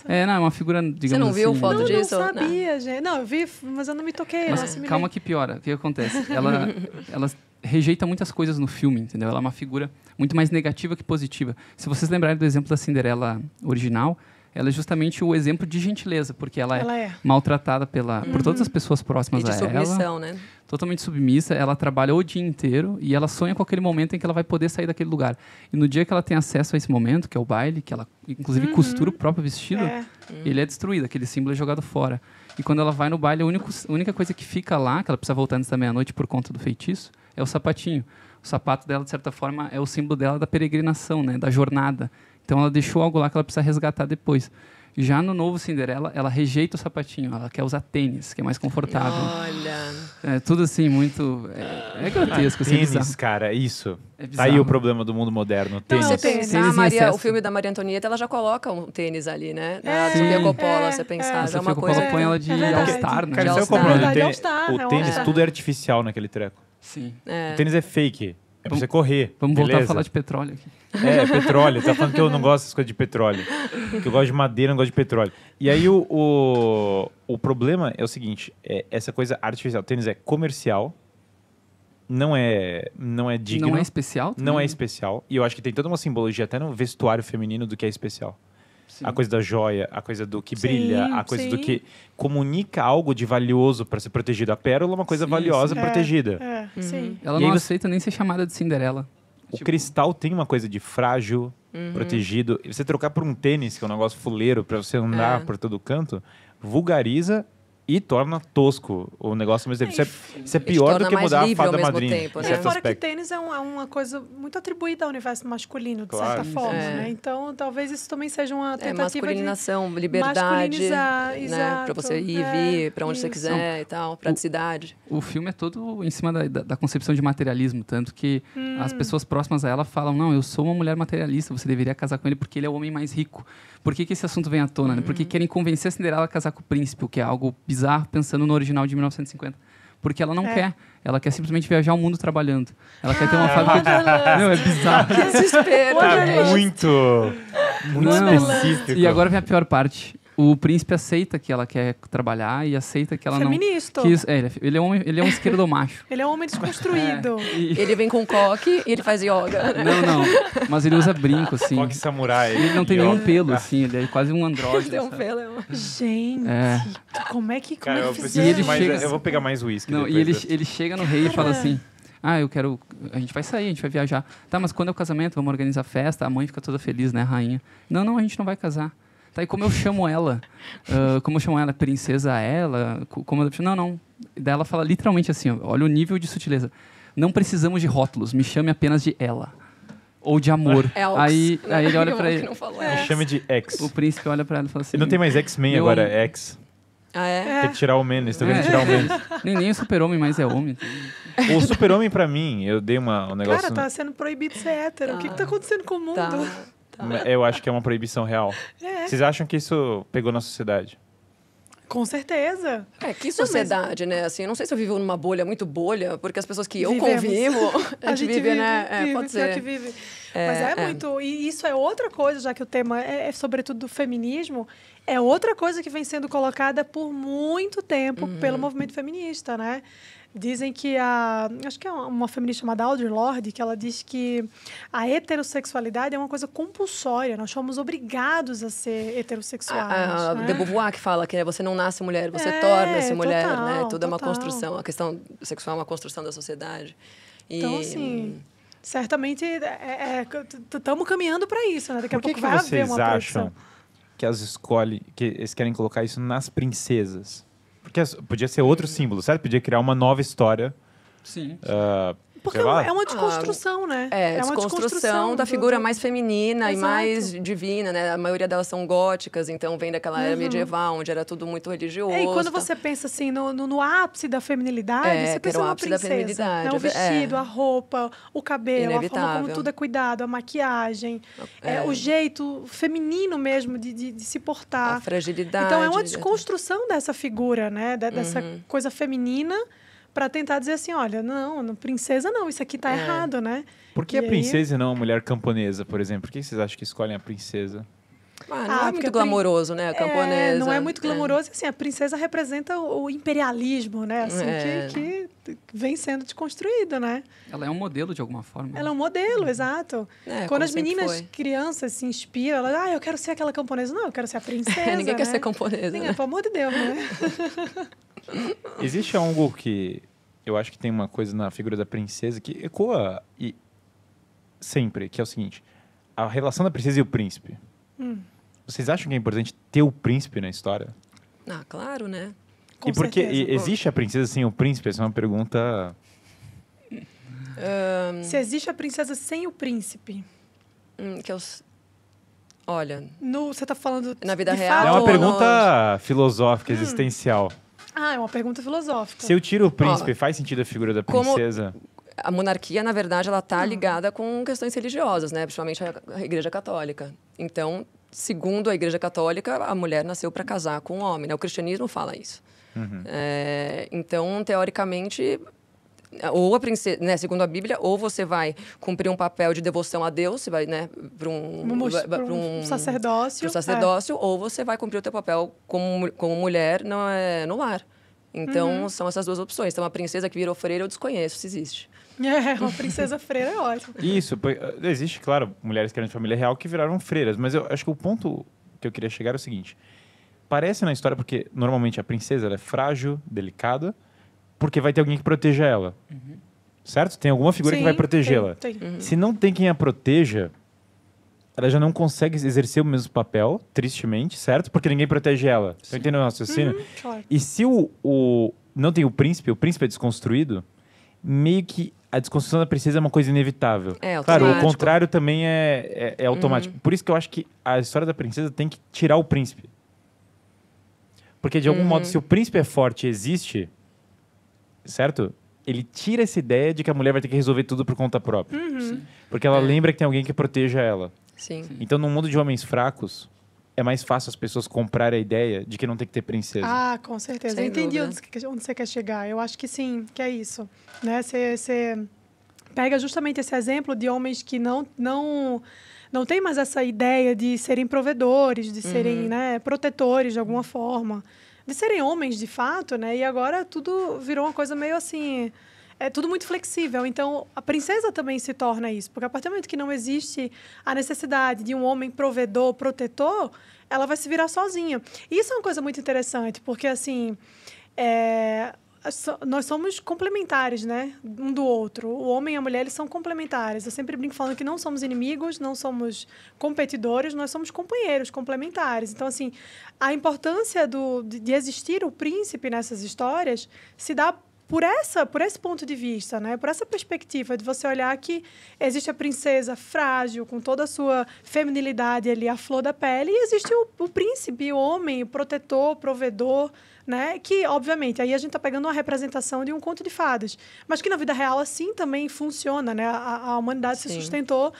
É, não, é uma figura, digamos Você não viu assim, foto Não, disso? não sabia, gente. Não, eu vi, mas eu não me toquei. Mas não calma que piora. O que acontece? Ela, ela rejeita muitas coisas no filme, entendeu? Ela é uma figura muito mais negativa que positiva. Se vocês lembrarem do exemplo da Cinderela original, ela é justamente o exemplo de gentileza, porque ela, Ela é é. maltratada pela, por todas as pessoas E próximas de a ela. submissão, né? Totalmente submissa, ela trabalha o dia inteiro e ela sonha com aquele momento em que ela vai poder sair daquele lugar. E no dia que ela tem acesso a esse momento, que é o baile, que ela inclusive costura o próprio vestido, É. ele é destruído, aquele símbolo é jogado fora. E quando ela vai no baile, a único- a única coisa que fica lá, que ela precisa voltar antes da meia-noite por conta do feitiço, é o sapatinho. O sapato dela, de certa forma, é o símbolo dela da peregrinação, né, da jornada. Então ela deixou algo lá que ela precisa resgatar depois. Já no novo Cinderela, ela rejeita o sapatinho, ela quer usar tênis, que é mais confortável. Olha. É tudo assim, muito. É, é grotesco, assim, é Tênis, bizarro. cara, isso. É Tá aí o problema do mundo moderno. Não, Tênis. é Se o você tênis. pensar, Maria, o filme da Maria Antonieta, ela já coloca um tênis ali, né? É. A Sofia Sim. Coppola, É, você é. pensar, já é Sofia uma Coppola coisa... põe ela de É. All-Star, né? Cara, De é o Verdade, tênis? All-Star, O é tênis, tudo é artificial naquele treco. Sim. É. O tênis é fake. É pra você correr. Vamos voltar a beleza? falar de petróleo aqui. É, petróleo. Tá falando que eu não gosto dessas coisas de petróleo. Que eu gosto de madeira, não gosto de petróleo. E aí o, o, o problema é o seguinte: é essa coisa artificial. O tênis é comercial, não é, não é digno. Não é especial? não é também? especial. E eu acho que tem toda uma simbologia até no vestuário feminino do que é especial. Sim. A coisa da joia, a coisa do que Sim, brilha, a coisa do sim. que comunica algo de valioso para ser protegido. A pérola é uma coisa Sim, valiosa sim. protegida. É, sim. Ela E não aceita nem ser chamada de Cinderela. O Tipo- cristal tem uma coisa de frágil, protegido. E você trocar por um tênis, que é um negócio fuleiro para você andar É. por todo canto, vulgariza e torna tosco o negócio ao mesmo tempo. Isso é, isso é pior do que mudar a fada madrinha. tempo, em né? E fora que tênis é, um- é uma coisa muito atribuída ao universo masculino, de Claro. certa forma, É. né? Então, talvez isso também seja uma É, tentativa de... masculinização, liberdade, masculinizar, né? exato. Pra você ir e É, vir pra onde você isso. quiser e tal, praticidade. O filme é todo em cima da, da, da concepção de materialismo, tanto que Hum. as pessoas próximas a ela falam: não, eu sou uma mulher materialista, você deveria casar com ele porque ele é o homem mais rico. Por que, que esse assunto vem à tona? Né? Porque Uhum. querem convencer a Cinderela a casar com o príncipe, o que é algo bizarro pensando no original de 1950. Porque ela não É. quer. Ela quer simplesmente viajar o mundo trabalhando. Ela quer ter uma Ah, fábrica de. Não, é bizarro. Desespero. Olha Tá muito, muito Não. específico. E agora vem a pior parte. O príncipe aceita que ela quer trabalhar e aceita que ela Feminista. não. Que isso- é, ele é, ele é um, ele é um esquerdomacho. Ele é um homem desconstruído. E- Ele vem com coque e ele faz yoga. né? Não, não. Mas ele usa brinco, assim. Rock samurai. Ele não tem ó, nenhum pelo, assim. Ele é quase um andrógeno. Tem um pelo. é uma- Gente, É. como é que, como Cara, é eu que E fizeram? ele mais. chega- Eu vou pegar mais uísque. Não, e ele, ele chega no rei e fala Cara. assim: Ah, eu quero. A gente vai sair, a gente vai viajar. Tá, mas quando é o casamento? Vamos organizar festa. A mãe fica toda feliz, né, a rainha? Não, não, a gente não vai casar. Tá, e como eu chamo ela? Ah, como eu chamo ela? Princesa ela? Co- Como eu... Não, não. Daí ela fala literalmente assim: ó, olha o nível de sutileza. Não precisamos de rótulos, me chame apenas de ela. Ou de amor. Elks. Aí, aí ele olha Que pra ele. não falou Me chame de X. O príncipe olha pra ela e fala assim: E não tem mais X-Men agora, é X. Ah, é? Tem que tirar o menos, tô É. querendo tirar o menos. Nem, nem o super-homem mais é homem. O super-homem pra mim, eu dei uma, um negócio... Cara, tá sendo proibido ser hétero. O que, que tá acontecendo com o mundo? Tá. Eu acho que é uma proibição real. É, Vocês acham que isso pegou na sociedade? com certeza. É, que sociedade, né? Assim, eu não sei se eu vivo numa bolha muito bolha, porque as pessoas que eu Vivemos. convivo, a, gente, vive, né? É, vive, pode pior ser. que vive. É, Mas é, é. muito. E isso é outra coisa, já que o tema é, é sobretudo do feminismo, é outra coisa que vem sendo colocada por muito tempo Uhum. pelo movimento feminista, né? Dizem que a. Acho que é uma, feminista chamada Audre Lorde, que ela diz que a heterossexualidade é uma coisa compulsória. Nós somos obrigados a ser heterossexuais. A, a né? de Beauvoir que fala que né, você não nasce mulher, você É, torna-se mulher, total, né? Tudo é uma total. construção. A questão sexual é uma construção da sociedade. E, Então, assim, certamente estamos caminhando para isso, né? Daqui a Por que, pouco que vai vocês haver uma acham produção. que elas escolhem, que eles querem colocar isso nas princesas? Porque as- podia ser outro símbolo, certo? Podia criar uma nova história. Sim. ah, Porque sei lá. é uma desconstrução, né? É, uma desconstrução da do- figura do- mais feminina e Exato. mais divina, né? A maioria delas são góticas, então vem daquela era medieval, onde era tudo muito religioso. Uhum. É, e quando tá? você pensa assim no, no, no ápice da feminilidade, É, você pensa o numa ápice da princesa. feminilidade, né? O é ve- é. vestido, a roupa, o cabelo, a forma como Inevitável. tudo é cuidado, a maquiagem, é, É. o jeito feminino mesmo de, de, de se portar. A fragilidade. Então é uma de- desconstrução dessa figura, né? Da- dessa Uhum. coisa feminina para tentar dizer assim, olha, não, não, princesa não, isso aqui tá É. errado, né? Por que E a aí- princesa e não a mulher camponesa, por exemplo? Por que vocês acham que escolhem a princesa? Ah, não Ah, é muito glamouroso, né? A camponesa. É, não é muito glamouroso, assim, a princesa representa o o imperialismo, né? Assim, É. que, que vem sendo desconstruído, né? Ela é um modelo de alguma forma. Ela é um modelo, exato. É, Quando as meninas, foi. crianças, se inspiram, elas, ah, eu quero ser aquela camponesa. Não, eu quero ser a princesa. Ninguém quer né? ser camponesa, Ninguém, né? Pelo amor de Deus, né? Existe algo que eu acho que tem uma coisa na figura da princesa que ecoa e sempre, que é o seguinte: a relação da princesa e o príncipe. Hum. Vocês acham que é importante ter o príncipe na história? Ah, claro, né? Com e porque certeza. e- existe a princesa sem o príncipe? Essa é uma pergunta. Ahn, Se existe a princesa sem o príncipe, hum, que eu... Olha, no, você tá falando Na vida real, é uma pergunta filosófica, Hum. existencial. Ah, é uma pergunta filosófica. Se eu tiro o príncipe, faz sentido a figura da princesa? a monarquia, na verdade, ela Hum. está ligada com questões religiosas, né? Principalmente a, a Igreja Católica. Então, segundo a Igreja Católica, a mulher nasceu para casar com o homem. Né? O cristianismo fala isso. Uhum. É, então, teoricamente, ou a princesa, né, segundo a Bíblia, ou você vai cumprir um papel de devoção a Deus, você vai, né, para um, Um um sacerdócio, é. sacerdócio, ou você vai cumprir o teu papel como, como mulher no, é, no lar. Então, Uhum. são essas duas opções. Então, a princesa que virou freira, eu desconheço se existe. É, uma princesa freira é ótimo. Isso, pô, existe, claro, mulheres que eram de família real que viraram freiras, mas eu acho que o ponto que eu queria chegar é o seguinte: parece na história porque normalmente a princesa ela é frágil, delicada, porque vai ter alguém que proteja ela. Certo? Tem alguma figura que vai Sim, protegê-la. tem. Se não tem quem a proteja, ela já não consegue exercer o mesmo papel, tristemente, certo? Porque ninguém protege ela. Você entendeu o raciocínio? Claro. E se o, o- não tem o príncipe, o príncipe é desconstruído, meio que a desconstrução da princesa é uma coisa inevitável. É, claro, o contrário também é, é, é automático. Por isso que eu acho que a história da princesa tem que tirar o príncipe. Porque, de algum modo, se o príncipe é forte e existe, certo? Ele tira essa ideia de que a mulher vai ter que resolver tudo por conta própria. Porque ela É. lembra que tem alguém que proteja ela. Sim. Então, num mundo de homens fracos, é mais fácil as pessoas comprarem a ideia de que não tem que ter princesa. Ah, com certeza. Sem eu entendi dúvida. onde, você- onde você quer chegar. Eu acho que sim, que é isso. Né? Você, você pega justamente esse exemplo de homens que não, não, não tem mais essa ideia de serem provedores, de serem Uhum. né, protetores de alguma forma, de serem homens de fato, né? E agora tudo virou uma coisa meio assim. É tudo muito flexível. Então, a princesa também se torna isso. Porque a partir do momento que não existe a necessidade de um homem provedor, protetor, ela vai se virar sozinha. E isso é uma coisa muito interessante, porque, assim, é, nós somos complementares, né? Um do outro. O homem e a mulher, eles são complementares. Eu sempre brinco falando que não somos inimigos, não somos competidores, nós somos companheiros, complementares. Então, assim, a importância do, de, existir o príncipe nessas histórias se dá por essa por esse ponto de vista né por essa perspectiva de você olhar que existe a princesa frágil com toda a sua feminilidade ali a flor da pele e existe o, o príncipe o homem o protetor provedor né que obviamente aí a gente está pegando uma representação de um conto de fadas mas que na vida real assim também funciona né a, a humanidade se Sim. sustentou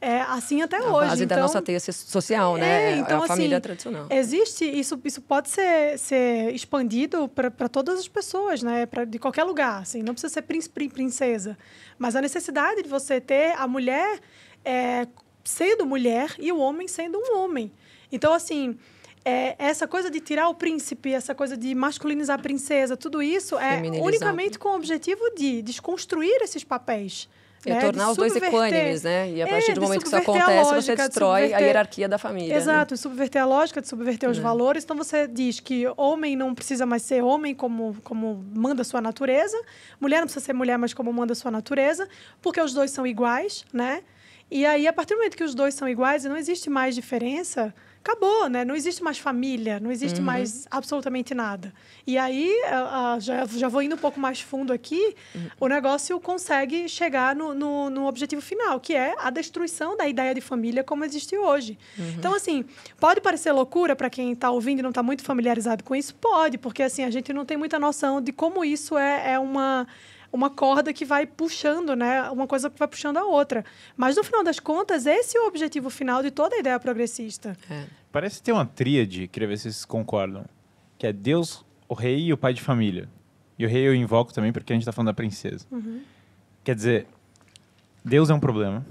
é, assim até A hoje base então da nossa teia so- social, né? É, então, a família assim, tradicional. Existe, isso, isso pode ser, ser expandido para todas as pessoas, né? Pra, de qualquer lugar, assim, não precisa ser príncipe princesa. Mas a necessidade de você ter a mulher é, sendo mulher e o homem sendo um homem. Então, assim, é, essa coisa de tirar o príncipe, essa coisa de masculinizar a princesa, tudo isso é unicamente com o objetivo de desconstruir esses papéis. E né? tornar De os dois equânimes, né? E a É, partir do de momento que isso a acontece, lógica, você de destrói a subverter- hierarquia da família. né? Exato, de subverter a lógica, de subverter os valores. Então você diz que homem não precisa mais ser homem como, como manda sua natureza, mulher não precisa ser mulher, mas como manda sua natureza, porque os dois são iguais, né? E aí, a partir do momento que os dois são iguais e não existe mais diferença, acabou, né? Não existe mais família, não existe mais absolutamente nada. E aí, já, já vou indo um pouco mais fundo aqui, o negócio consegue chegar no, no, no objetivo final, que é a destruição da ideia de família como existe hoje. Então, assim, pode parecer loucura para quem está ouvindo e não está muito familiarizado com isso? Pode, porque assim, a gente não tem muita noção de como isso é, é uma uma corda que vai puxando, né? Uma coisa que vai puxando a outra. Mas no final das contas, esse é o objetivo final de toda a ideia progressista. É. Parece ter uma tríade, queria ver se vocês concordam. Que é Deus, o rei e o pai de família. E o rei eu invoco também porque a gente tá falando da princesa. Quer dizer, Deus é um problema.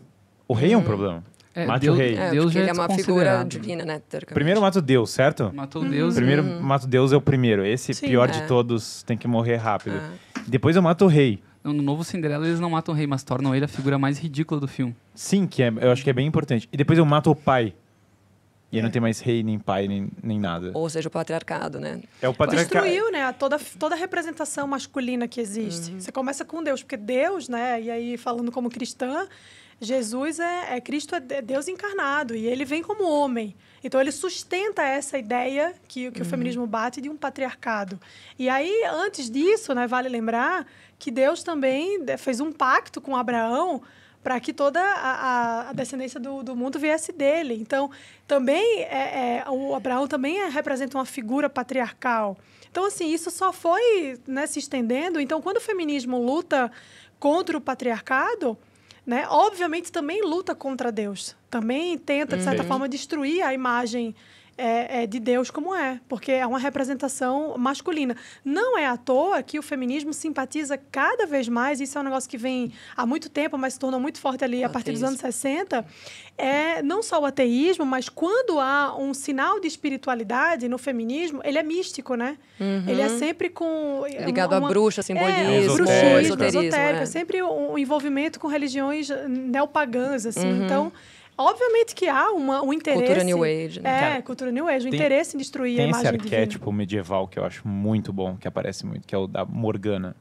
O rei é um problema. É, Mate Deus, o rei. É, Deus porque já ele é uma figura divina, né? Primeiro mata o Deus, certo? Matou Deus. Primeiro e- mato Deus é o primeiro. Esse Sim. pior É. de todos tem que morrer rápido. Ah. Depois eu mato o rei. No novo Cinderela eles não matam o rei, mas tornam ele a figura mais ridícula do filme. Sim, que é, eu acho que é bem importante. E depois eu mato o pai. E aí não tem mais rei, nem pai, nem, nem nada. Ou seja, o patriarcado, né? É o patriarcado. Destruiu, né? Toda, toda a representação masculina que existe. Você começa com Deus, porque Deus, né? E aí, falando como cristã, Jesus é, é Cristo, é de- Deus encarnado. E ele vem como homem. Então, ele sustenta essa ideia que, que o feminismo bate de um patriarcado. E aí, antes disso, né? Vale lembrar que Deus também fez um pacto com Abraão para que toda a, a- descendência do, do mundo viesse dele. Então, também é, é, o Abraão também é- representa uma figura patriarcal. Então, assim, isso só foi né, se estendendo. Então, quando o feminismo luta contra o patriarcado, né, obviamente também luta contra Deus. Também tenta, de certa forma, destruir a imagem é, é, de Deus como é, porque é uma representação masculina. Não é à toa que o feminismo simpatiza cada vez mais, isso é um negócio que vem há muito tempo, mas se tornou muito forte ali a partir dos anos Ateísmo. 60, é não só o ateísmo, mas quando há um sinal de espiritualidade no feminismo, ele é místico, né? Ele é sempre com... é Ligado uma- a bruxa, simbolismo, bruxismo, esoterismo. esotérico, é. é sempre um envolvimento com religiões neopagãs, assim. Uhum. Então, obviamente que há uma, um interesse... Cultura New Age, né? É, Cara, cultura New Age, o tem- interesse em destruir a Tem esse imagem divina. arquétipo medieval que eu acho muito bom, que aparece muito, que é o da Morgana.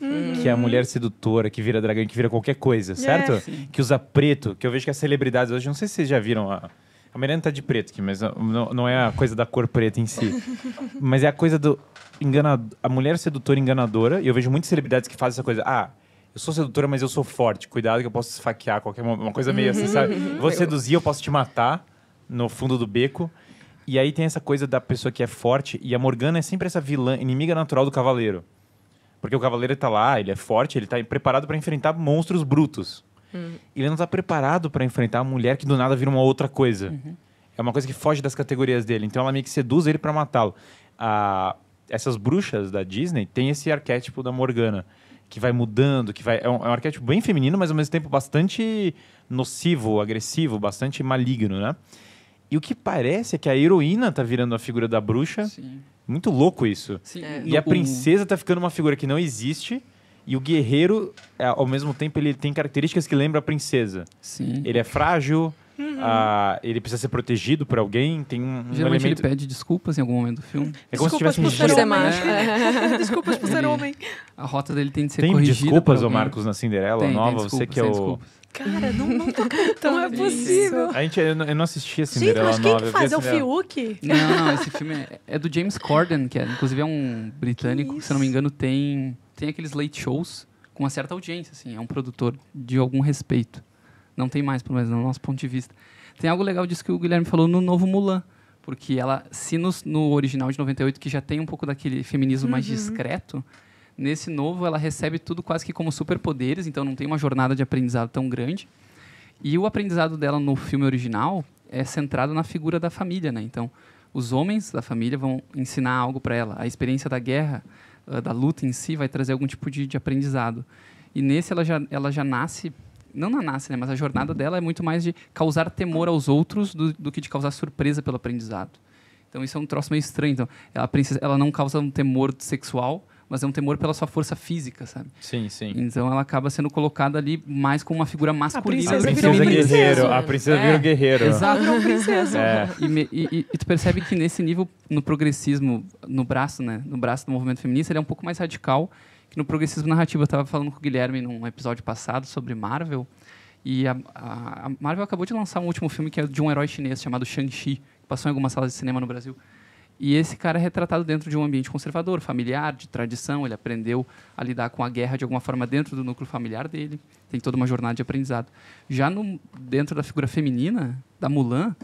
Uhum. Que é a mulher sedutora, que vira dragão, que vira qualquer coisa, certo? Que usa preto, que eu vejo que as celebridades hoje, não sei se vocês já viram a. A Mariana tá de preto aqui, mas não, não é a coisa da cor preta em si. mas é a coisa do. Enganado, a mulher sedutora enganadora, e eu vejo muitas celebridades que fazem essa coisa. Ah, eu sou sedutora, mas eu sou forte. Cuidado que eu posso esfaquear qualquer uma coisa meio assim, sabe? Eu Vou seduzir, eu posso te matar no fundo do beco. E aí tem essa coisa da pessoa que é forte, e a Morgana é sempre essa vilã, inimiga natural do cavaleiro. Porque o cavaleiro tá lá, ele é forte, ele tá preparado para enfrentar monstros brutos. Ele não tá preparado para enfrentar a mulher que do nada vira uma outra coisa. É uma coisa que foge das categorias dele. Então ela meio que seduz ele para matá-lo. Ah, essas bruxas da Disney têm esse arquétipo da Morgana, que vai mudando, que vai é um, é um arquétipo bem feminino, mas ao mesmo tempo bastante nocivo, agressivo, bastante maligno, né? E o que parece é que a heroína tá virando a figura da bruxa. Sim. Muito louco isso. Sim. É. E No- a princesa tá ficando uma figura que não existe. E o guerreiro, é, ao mesmo tempo, ele tem características que lembram a princesa. Sim. Ele é frágil, ah, ele precisa ser protegido por alguém, tem um, um Geralmente elemento... ele pede desculpas em algum momento do filme. É como se Desculpas tivesse um por ser macho. É. Desculpas por ser Ele- homem. A rota dele tem de ser Tem corrigida. desculpas, por ô. Marcos, na Cinderela Tem, tem nova? Você desculpas, que é tem o... desculpas. Cara, não, não tô Não é possível. A gente, eu, não- eu não assisti a Gente, Cinderela mas quem nova. que faz? É o. Fiuk? Não, não, esse filme é, é do James Corden, que é, inclusive é um britânico, Que se eu não me engano, tem, tem aqueles late shows com uma certa audiência, assim, é um produtor de algum respeito. Não tem mais, pelo menos no nosso ponto de vista. Tem algo legal disso que o Guilherme falou no novo Mulan, porque ela, se no, no original de 98, que já tem um pouco daquele feminismo mais discreto, nesse novo ela recebe tudo quase que como superpoderes, então não tem uma jornada de aprendizado tão grande. E o aprendizado dela no filme original é centrado na figura da família, né? Então, os homens da família vão ensinar algo para ela. A experiência da guerra, ah, da luta em si, vai trazer algum tipo de, de aprendizado. E nesse ela já, ela já nasce, não na nasce, né? Mas a jornada dela é muito mais de causar temor aos outros do, do que de causar surpresa pelo aprendizado. Então isso é um troço meio estranho. Então, a princesa, ela não causa um temor sexual, mas é um temor pela sua força física, sabe? Sim, sim. Então ela acaba sendo colocada ali mais como uma figura masculina. A princesa princesa virou é guerreiro. A princesa É. vira guerreiro. Exato. Virou princesa. É. E, e- e- e tu percebe que nesse nível, no progressismo, no braço, né? No braço do movimento feminista, ele é um pouco mais radical que no progressismo narrativo. Eu estava falando com o Guilherme num episódio passado sobre Marvel. E a, a- Marvel acabou de lançar um último filme que é de um herói chinês chamado Shang-Chi, passou em algumas salas de cinema no Brasil. E esse cara é retratado dentro de um ambiente conservador, familiar, de tradição. Ele aprendeu a lidar com a guerra de alguma forma dentro do núcleo familiar dele. Tem toda uma jornada de aprendizado. Já no, dentro da figura feminina, da Mulan,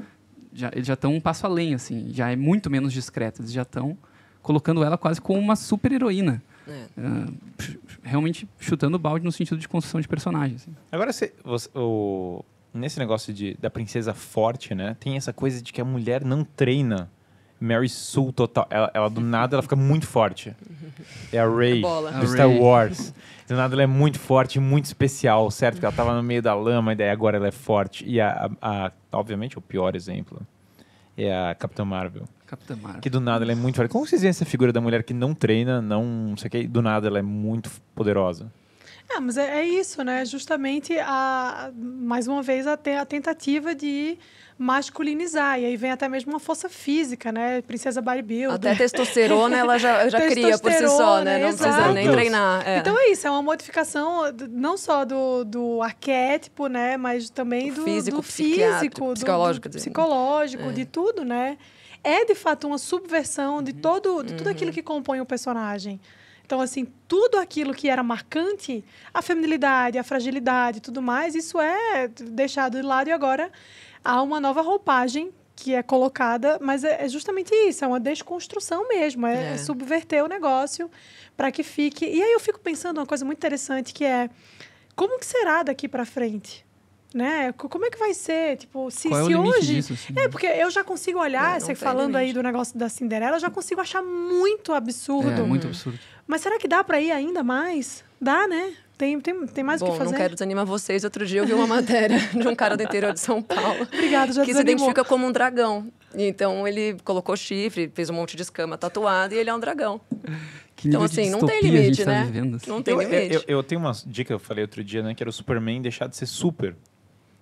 já, eles já estão um passo além, assim. Já é muito menos discreta. Eles já estão colocando ela quase como uma super heroína. É. Uh, realmente chutando o balde no sentido de construção de personagem. Assim. Agora, você, você- o, nesse negócio de, da princesa forte, né? Tem essa coisa de que a mulher não treina. Mary Sue total. Ela, ela, do nada ela fica muito forte. É a Rey Bola. do A Star Rey. Wars. Do nada ela é muito forte, muito especial, certo? Porque ela tava no meio da lama e daí agora ela é forte. E a, a- a- obviamente o pior exemplo é a Capitã Marvel. Capitã Marvel. Que do nada ela é muito forte. Como vocês veem essa figura da mulher que não treina, não, não sei o que, do nada ela é muito poderosa? É, mas é, é isso, né? Justamente, a, mais uma vez, a, te- a tentativa de masculinizar. E aí vem até mesmo uma força física, né? Princesa bodybuilder. Até testosterona ela já, já cria por si só, né? Não precisa exato. nem Meu Deus. treinar. é. Então é isso, é uma modificação não só do, do arquétipo, né? Mas também do Físico, do físico, do- psicológico, do, quer dizer. psicológico, É. de tudo, né? É de fato uma subversão de todo de tudo Uhum. aquilo que compõe o personagem. Então, assim, tudo aquilo que era marcante, a feminilidade, a fragilidade tudo mais, isso é deixado de lado e agora há uma nova roupagem que é colocada, mas é é justamente isso, é uma desconstrução mesmo, é, É. subverter o negócio para que fique. E aí eu fico pensando uma coisa muito interessante que é como que será daqui para frente, né? Co- Como é que vai ser, tipo, se, Qual é se hoje disso? assim? é, porque eu já consigo olhar, É, você falando aí do negócio da Cinderela, eu já consigo achar muito absurdo. É, muito absurdo. Mas será que dá para ir ainda mais? Dá, né? Tem, tem, tem mais o Bom, que fazer. não quero desanimar vocês. Outro dia eu vi uma matéria de um cara do interior de São Paulo Obrigada, já que se desanimou. identifica como um dragão. Então ele colocou chifre, fez um monte de escama tatuada e ele é um dragão. Que Então, assim, não tem distopia a gente limite, tá né? vivendo, assim. Não tem eu, limite. eu, eu tenho uma dica que eu falei outro dia, né? Que era o Superman deixar de ser super.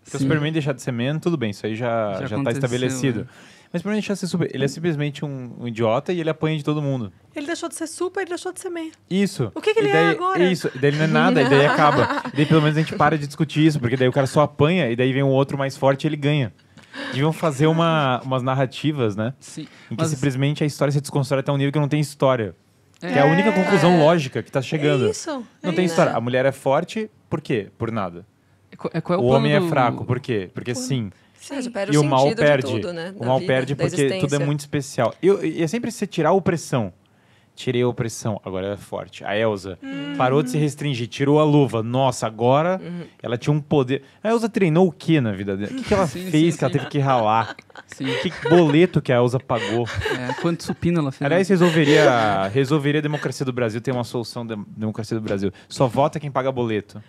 Porque o. Superman deixar de ser man, tudo bem, isso aí já, Já já, tá estabelecido. né? Mas o Superman deixar de ser super, ele é simplesmente um, um idiota e ele apanha de todo mundo. Ele deixou de ser super, ele deixou de ser man. Isso. O que que E ele é daí- agora? Isso, e daí ele não é nada, e daí acaba. E daí pelo menos a gente para de discutir isso, porque daí o cara só apanha e daí vem um outro mais forte e ele ganha. Deviam fazer uma, umas narrativas, né? Sim. Em que Mas- simplesmente a história se desconstrói até um nível que não tem história. É. Que é a única conclusão lógica que tá chegando. É isso. Não é tem isso. história. A mulher é forte, por quê? Por nada. É qu- é qual é o o, plano homem é do- fraco, por quê? Porque sim. Mas Sim. perde E o mal perde. tudo, né? o mal vida, perde porque tudo é muito especial. Eu- E é sempre você tirar a opressão. Tirei a opressão, agora ela é forte. A Elsa Hum. parou de se restringir, tirou a luva. Nossa, agora Uhum. ela tinha um poder. A Elsa treinou o que na vida dela? O que, que ela Sim, fez sim, que ela sim. teve que ralar? Sim. Que boleto que a Elsa pagou? É, quanto supino ela fez? Aliás, resolveria, resolveria a democracia do Brasil, tem uma solução da democracia do Brasil. Só vota quem paga boleto.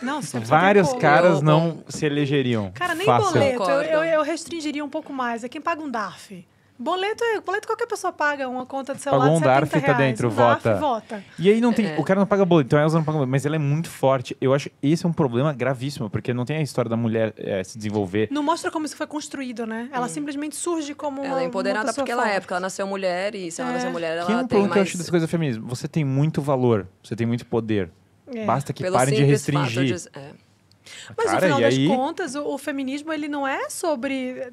Não, Vários caras não se elegeriam. Cara, nem Fácil. boleto. Eu, eu, eu restringiria um pouco mais. É quem paga um DARF. Boleto, é, boleto qualquer pessoa paga uma conta de celular Pagou um de 70 DARF, tá reais. dentro, um DARF, vota. vota. E aí não tem. É. O cara não paga boleto, então a Elsa não paga boleto, mas ela é muito forte. Eu acho que esse é um problema gravíssimo, porque não tem a história da mulher eh, se desenvolver. Não mostra como isso foi construído, né? Ela simplesmente surge como uma Ela é empoderada porque ela é, porque ela nasceu mulher e se ela É. nasceu mulher, ela Que é um tem problema que eu mais... acho dessa coisa feminismo. Você tem muito valor, você tem muito poder. É. Basta que pelo parem de restringir. de- é. Mas Cara, no final das aí- contas, o, o feminismo ele não é sobre eh,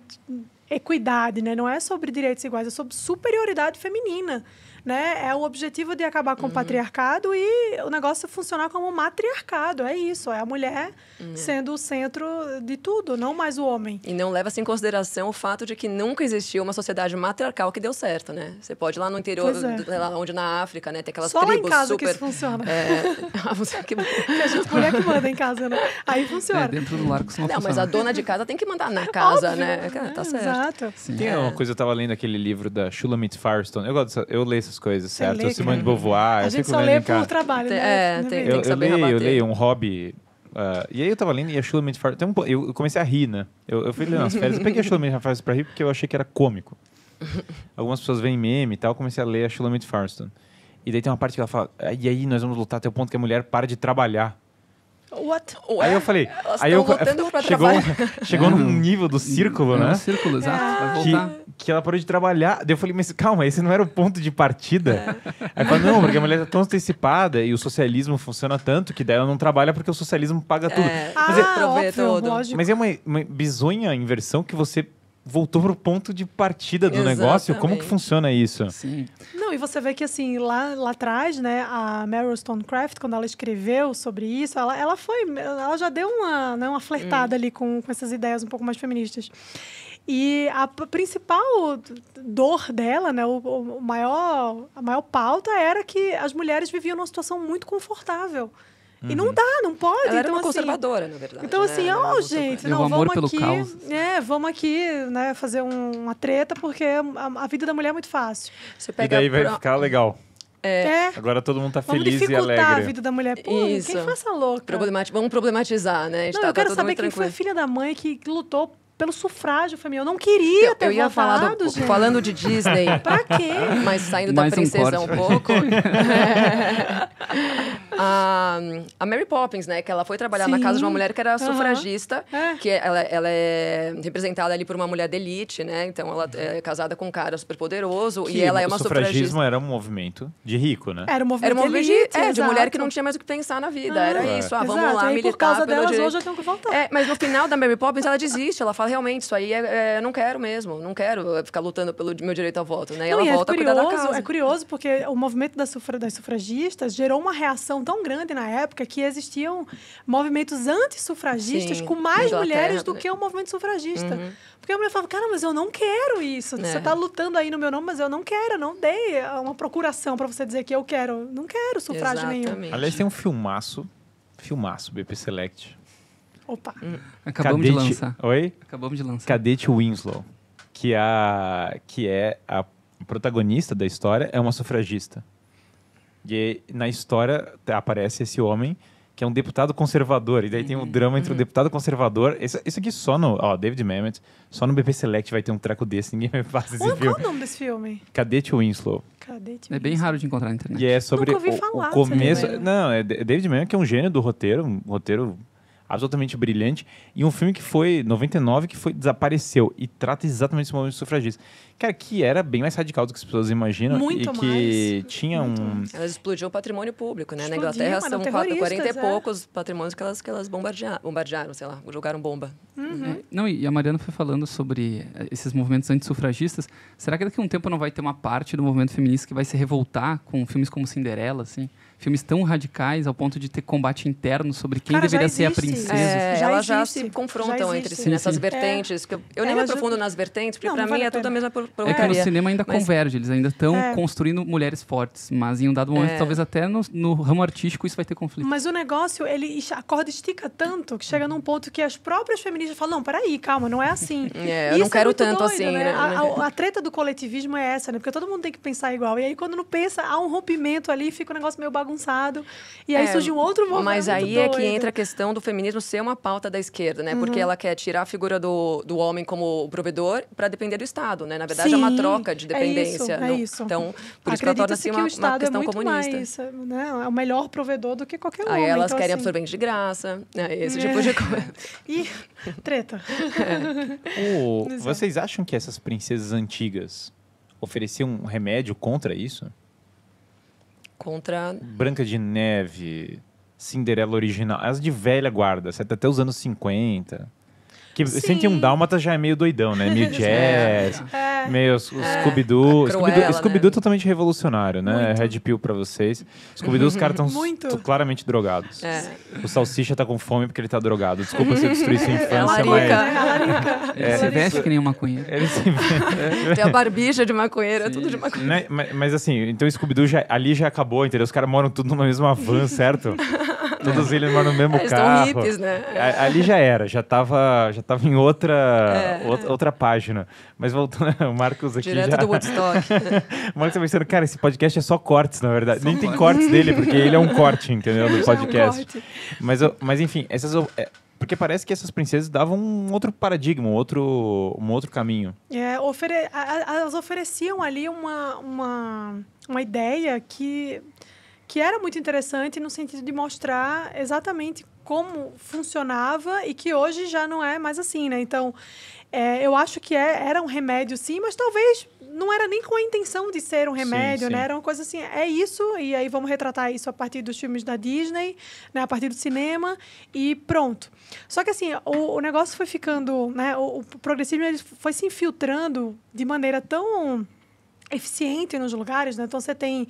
equidade, né? Não é sobre direitos iguais, é sobre superioridade feminina, né? É o objetivo de acabar Uhum. com o patriarcado e o negócio funcionar como um matriarcado. É isso, é a mulher Uhum. sendo o centro de tudo, não mais o homem. E não leva-se em consideração o fato de que nunca existiu uma sociedade matriarcal que deu certo, né? Você pode ir lá no interior, é. sei lá, onde na África, né? Tem aquelas Só lá em tribos casa super... que isso funciona. É... Ah, você- que a gente mulher que manda em casa, né? Aí É, funciona. dentro do lar que isso não, Não, mas funciona. a dona de casa tem que mandar na casa, Óbvio. né? Cara, tá É, certo. Exato. Sim. Tem uma coisa, eu tava lendo aquele livro da Shulamit Firestone. Eu gosto dessa, eu leio essas coisas, Você certo? lê, Simone de? Beauvoir, A eu gente só lê por trabalho, né? é, Né, tem-? Eu, tem que eu saber leio, eu leio um hobby. ah, e aí eu tava lendo e a Shulamit Firestone. tem um eu comecei a rir, né? Eu, eu fui ler nas férias. Eu peguei a Shulamit Firestone pra rir porque eu achei que era cômico. Algumas pessoas veem meme e tal, eu comecei a ler a Shulamit Firestone. E daí tem uma parte que ela fala: "Ah, e aí nós vamos lutar até o ponto que a mulher para de trabalhar. What? Ué, aí eu falei, elas aí eu chegou, trabalhar. chegou É, num não. nível do círculo, é né? um círculo, exato. Vai que, voltar. que ela parou de trabalhar. Daí eu falei, mas calma, esse não era o ponto de partida. É. Aí falei, não, porque a mulher tá tão antecipada e o socialismo funciona tanto que daí ela não trabalha porque o socialismo paga tudo. É, Ah, mas aproveita óbvio, todo. lógico. Mas é uma, uma bizonha inversão que você voltou pro ponto de partida do negócio. Como que Exatamente. funciona isso? Sim. Não, e você vê que assim, lá, lá atrás, né, a Meryl Stonecraft, quando ela escreveu sobre isso, ela, ela foi. Ela já deu uma, né, uma flertada ali com, com essas ideias um pouco mais feministas. E a principal dor dela, né, o, o maior, a maior pauta era que as mulheres viviam numa situação muito confortável. E não dá, não pode. Ela era então, uma assim, conservadora, na verdade. então, né? assim, ó, lutou- gente, É não, vamos aqui. caos. É, vamos aqui, né, fazer um- uma treta, porque a, a vida da mulher é muito fácil. Você E pega daí vai pro- ficar legal. É. Agora todo mundo tá Vamos feliz e dificultar a alegre. é vida da mulher. Pô, Isso. quem foi essa louca? problemati- Vamos problematizar, né? A gente Não, tá, eu tá quero todo saber quem foi a tranquilo. filha da mãe que lutou pelo sufrágio feminino. Eu não queria Eu, ter eu ia falar votado, do, gente. falando de Disney, Pra quê? mas saindo Mais da um princesa um, corte. pouco. a, a Mary Poppins, né? Que ela foi trabalhar na casa de uma Sim. mulher que era sufragista, É. que ela, ela é representada ali por uma mulher de elite, né? Então ela é casada com um cara super poderoso Que e ela é o uma sufragismo sufragista. era um movimento de rico, né? Era um movimento, Era uma movimento de, elite, é, de mulher que não tinha mais o que pensar na vida. Ah, era É. isso, ah, vamos Exato, lá, e militar por causa delas, direito. hoje eu tenho que voltar. É, mas no final da Mary Poppins ela desiste, ela fala realmente isso aí é, é, não quero mesmo, não quero ficar lutando pelo meu direito ao voto, né? E Não, ela e volta é a cuidar da curioso, causa. é curioso porque o movimento das, sufra- das sufragistas gerou uma reação tão grande na época que existiam movimentos antissufragistas Sim, com mais mulheres do né? que o movimento sufragista. Uhum. Porque a mulher falava, cara, mas eu não quero isso. É. Você está lutando aí no meu nome, mas eu não quero, eu não dei uma procuração para você dizer que eu quero. Não quero sufrágio nenhum. Aliás, tem um filmaço, filmaço, BP Select. Opa. Acabamos de Cadete- lançar. Oi? Acabamos de lançar. Cadete Winslow, que, é a, que é a protagonista da história, é uma sufragista. E na história aparece esse homem que é um deputado conservador. E daí tem um drama entre o deputado conservador. Isso, isso aqui só no. Ó, David Mamet, só no BP Select vai ter um treco desse. Ninguém vai fazer esse Qual, qual filme. é o nome desse filme? Cadete Winslow. Cadê? É bem raro de encontrar na internet. E é sobre Nunca ouvi o, falar o começo. filme. Não, é David Mamet, que é um gênio do roteiro, um roteiro absolutamente brilhante. E um filme que foi 99, que foi desapareceu. E trata exatamente esse movimento sufragista. Cara, que era bem mais radical do que as pessoas imaginam. Muito e que mais. tinha um. Elas explodiam o patrimônio público, né? Na Explodiam, Inglaterra são quatro- 40 e é. poucos patrimônios que elas, que elas bombardearam, bombardearam, sei lá, jogaram bomba. É, não, e a Mariana foi falando sobre eh, esses movimentos antissufragistas. Será que daqui a um tempo não vai ter uma parte do movimento feminista que vai se revoltar com filmes como Cinderela, assim? Filmes tão radicais ao ponto de ter combate interno sobre quem Cara, já deveria ser a princesa. É, Já elas já existe, se confrontam já entre si nessas Sim, sim. vertentes. que eu, eu nem Elas me já- aprofundo nas vertentes, porque não mim vale é tudo a mesma por- É que no cinema ainda Mas- converge, eles ainda estão É. construindo mulheres fortes, mas em um dado momento, É. talvez até no, no ramo artístico, isso vai ter conflito. Mas o negócio, ele a corda estica tanto que chega num ponto que as próprias feministas falam: não, peraí, calma, não é assim. É, eu não quero tanto doido, assim, né? né? A, a- a treta do coletivismo é essa, né? Porque todo mundo tem que pensar igual. E aí, quando não pensa, há um rompimento ali, fica um negócio meio bagunçado. E aí É, surge um outro movimento. Mas aí é que entra a questão do feminismo ser uma pauta da esquerda, né? Uhum. Porque ela quer tirar a figura do, do homem como provedor para depender do Estado, né? Na verdade, é uma Sim, troca de é dependência. isso, é não- isso. Então, por isso que ela torna-se que uma, o uma Estado é questão muito comunista. mais, né? É o melhor provedor do que qualquer Aí homem. elas então, querem assim, absorvente de graça, né? Esse É. tipo de coisa. Ih, treta. O- vocês acham que essas princesas antigas ofereciam um remédio contra isso? Contra. Branca de Neve, Cinderela original, as de velha guarda, certo? até os anos 50. Que Sim. 101 Dálmata já é meio doidão, né? Meio jazz, É. meio os- os É, Scooby-Doo. Scooby-Doo Cruella, Scooby-Doo né? totalmente revolucionário, né? Muito. Red Pill pra vocês. Scooby-Doo, os caras estão claramente drogados. É. O Salsicha tá com fome porque ele tá drogado. Desculpa se eu destruí sua É infância, larica. mas... É, a larica. Ele se veste que nem um maconheiro. Ele se Tem a barbicha de maconheiro, é tudo de maconheiro. Né, Mas, mas assim, então o Scooby-Doo ali já acabou, entendeu? Os caras moram tudo numa mesma van, certo? Todos eles moram no mesmo Eles estão carro. hippies, né? Ali já era, já tava, já tava em outra, É. outra, outra página. Mas voltando, o Marcos aqui Direto já... do Woodstock. O Marcos tá pensando, cara, esse podcast é só cortes, na verdade. Nem tem cortes dele, porque ele é um corte, entendeu? Do É um podcast. Mas, mas enfim, essas... é, Porque parece que essas princesas davam um outro paradigma, um outro, um outro caminho. É, ofere- elas ofereciam ali uma, uma, uma ideia que, que era muito interessante no sentido de mostrar exatamente como funcionava e que hoje já não é mais assim, né? Então, é, eu acho que é, era um remédio, sim, mas talvez não era nem com a intenção de ser um remédio, sim, né? sim. Era uma coisa assim, é isso, e aí vamos retratar isso a partir dos filmes da Disney, né? A partir do cinema, e pronto. Só que assim, o, o negócio foi ficando, né? O, o progressismo foi se infiltrando de maneira tão eficiente nos lugares, né? Então você tem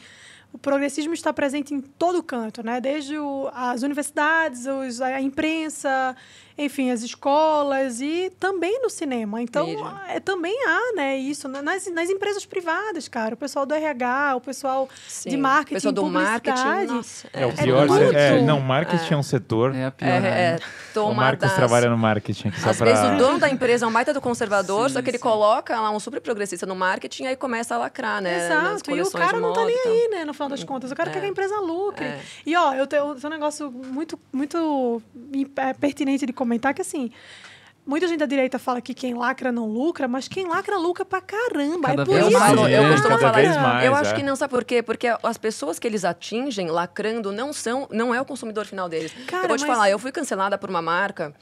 o progressismo está presente em todo canto, né? Desde o, as universidades, os, a imprensa, enfim, as escolas e também no cinema. Então, é, também há, né, isso nas, nas empresas privadas, cara. O pessoal do RH, o pessoal Sim. de marketing, Pessoa do marketing, nossa. É, o É pior. tudo. É, não, marketing é, um setor. É a pior. É, né? é, o Marcos das- trabalha no marketing aqui só Às pra... vezes o dono da empresa é um baita do conservador, Sim, só que ele sim. coloca lá um super progressista no marketing e aí começa a lacrar, né? Exato, e o cara não tá nem aí, né, no final das contas. O cara É. quer que a empresa lucre. É. E, ó, eu tenho, tenho um negócio muito, muito é, pertinente de comentar, que assim, muita gente da direita fala que quem lacra não lucra, mas quem lacra lucra pra caramba. Cada é por isso. mais, eu é, costumo cada falar isso. mais, eu acho é. que não, sabe por quê? Porque as pessoas que eles atingem lacrando não são, não é o consumidor final deles. Cara, eu vou te mas- falar, eu fui cancelada por uma marca,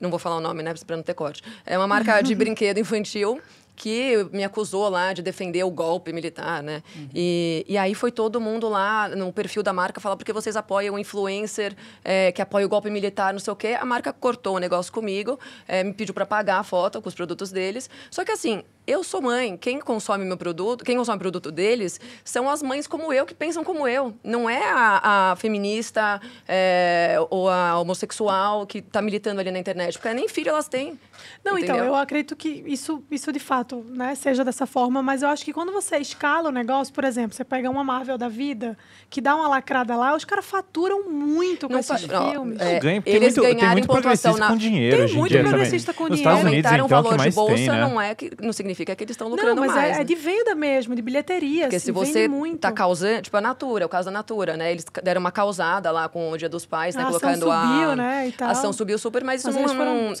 não vou falar o nome, né, pra não ter corte. É uma marca de brinquedo infantil que me acusou lá de defender o golpe militar, né? E, e aí foi todo mundo lá no perfil da marca falar porque vocês apoiam o influencer é, que apoia o golpe militar, não sei o quê. A marca cortou o negócio comigo, é, me pediu para pagar a foto com os produtos deles. Só que assim, eu sou mãe, quem consome meu produto, quem consome o produto deles são as mães como eu que pensam como eu. Não é a, a feminista é, ou a homossexual que está militando ali na internet, porque nem filho elas têm. Não, então, entendeu? eu acredito que isso, isso de fato né, seja dessa forma, mas eu acho que quando você escala o negócio, por exemplo, você pega uma Marvel da vida, que dá uma lacrada lá, os caras faturam muito com Não esses ó, filmes. é, Ganha, eles muito, tem ganharam muito em pontuação na- com dinheiro Tem muito dia também. progressista com dinheiro. Estados Unidos, Aumentaram então, o é o valor de bolsa, tem, né? não, é que, não significa que eles estão Não, lucrando mas mais. é, né? é de venda mesmo, de bilheteria. Porque assim, se você vende muito. tá causando, tipo a Natura, o caso da Natura, né? Eles deram uma causada lá com o Dia dos Pais, né? A ação colocando a subiu, né, e tal. A ação subiu super, mas, Mas isso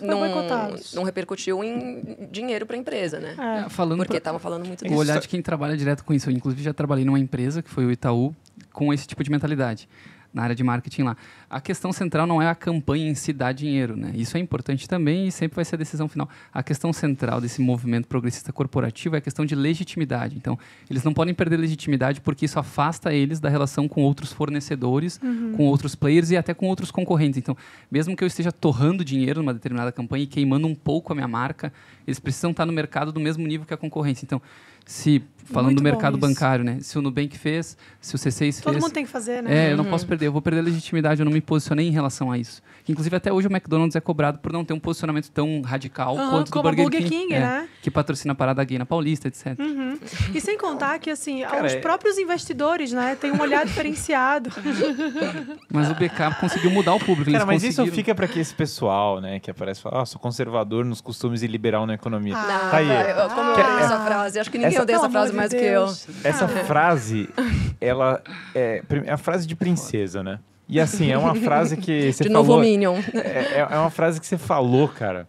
não, não, não repercutiu em dinheiro para a empresa, né? É. É, Falando Porque pra- estavam falando muito o disso. olhar de quem trabalha direto com isso. Eu, inclusive, já trabalhei numa empresa, que foi o Itaú, com esse tipo de mentalidade, na área de marketing lá. A questão central não é a campanha em si dar dinheiro, né? Isso é importante também e sempre vai ser a decisão final. A questão central desse movimento progressista corporativo é a questão de legitimidade. Então, eles não podem perder legitimidade porque isso afasta eles da relação com outros fornecedores, com outros players e até com outros concorrentes. Então, mesmo que eu esteja torrando dinheiro numa determinada campanha e queimando um pouco a minha marca, eles precisam estar no mercado do mesmo nível que a concorrência. Então, se falando Muito do mercado bancário, né? Se o Nubank fez, se o C6 Todo fez, mundo tem que fazer, né? é, eu não posso perder, eu vou perder a legitimidade, eu não me posicionei em relação a isso. Inclusive, até hoje o McDonald's é cobrado por não ter um posicionamento tão radical quanto como do a Burger, Burger King, é, né? Que patrocina a parada gay na Paulista, etc. Uhum. E sem contar que, assim, Cara, os é- próprios investidores, né, têm um olhar diferenciado. Mas o BK conseguiu mudar o público. Cara, mas isso fica pra que esse pessoal, né, que aparece e fala, ah, sou conservador nos costumes e liberal na economia. Ah, Não, tá aí. eu- como eu Que- odeio é- essa frase? Acho que ninguém essa- odeia essa frase amor mais de do que eu. Deus. Essa frase, ela é, é a frase de princesa, né? E assim, é uma frase que você De novo falou... o Minion. É, é- é uma frase que você falou, cara,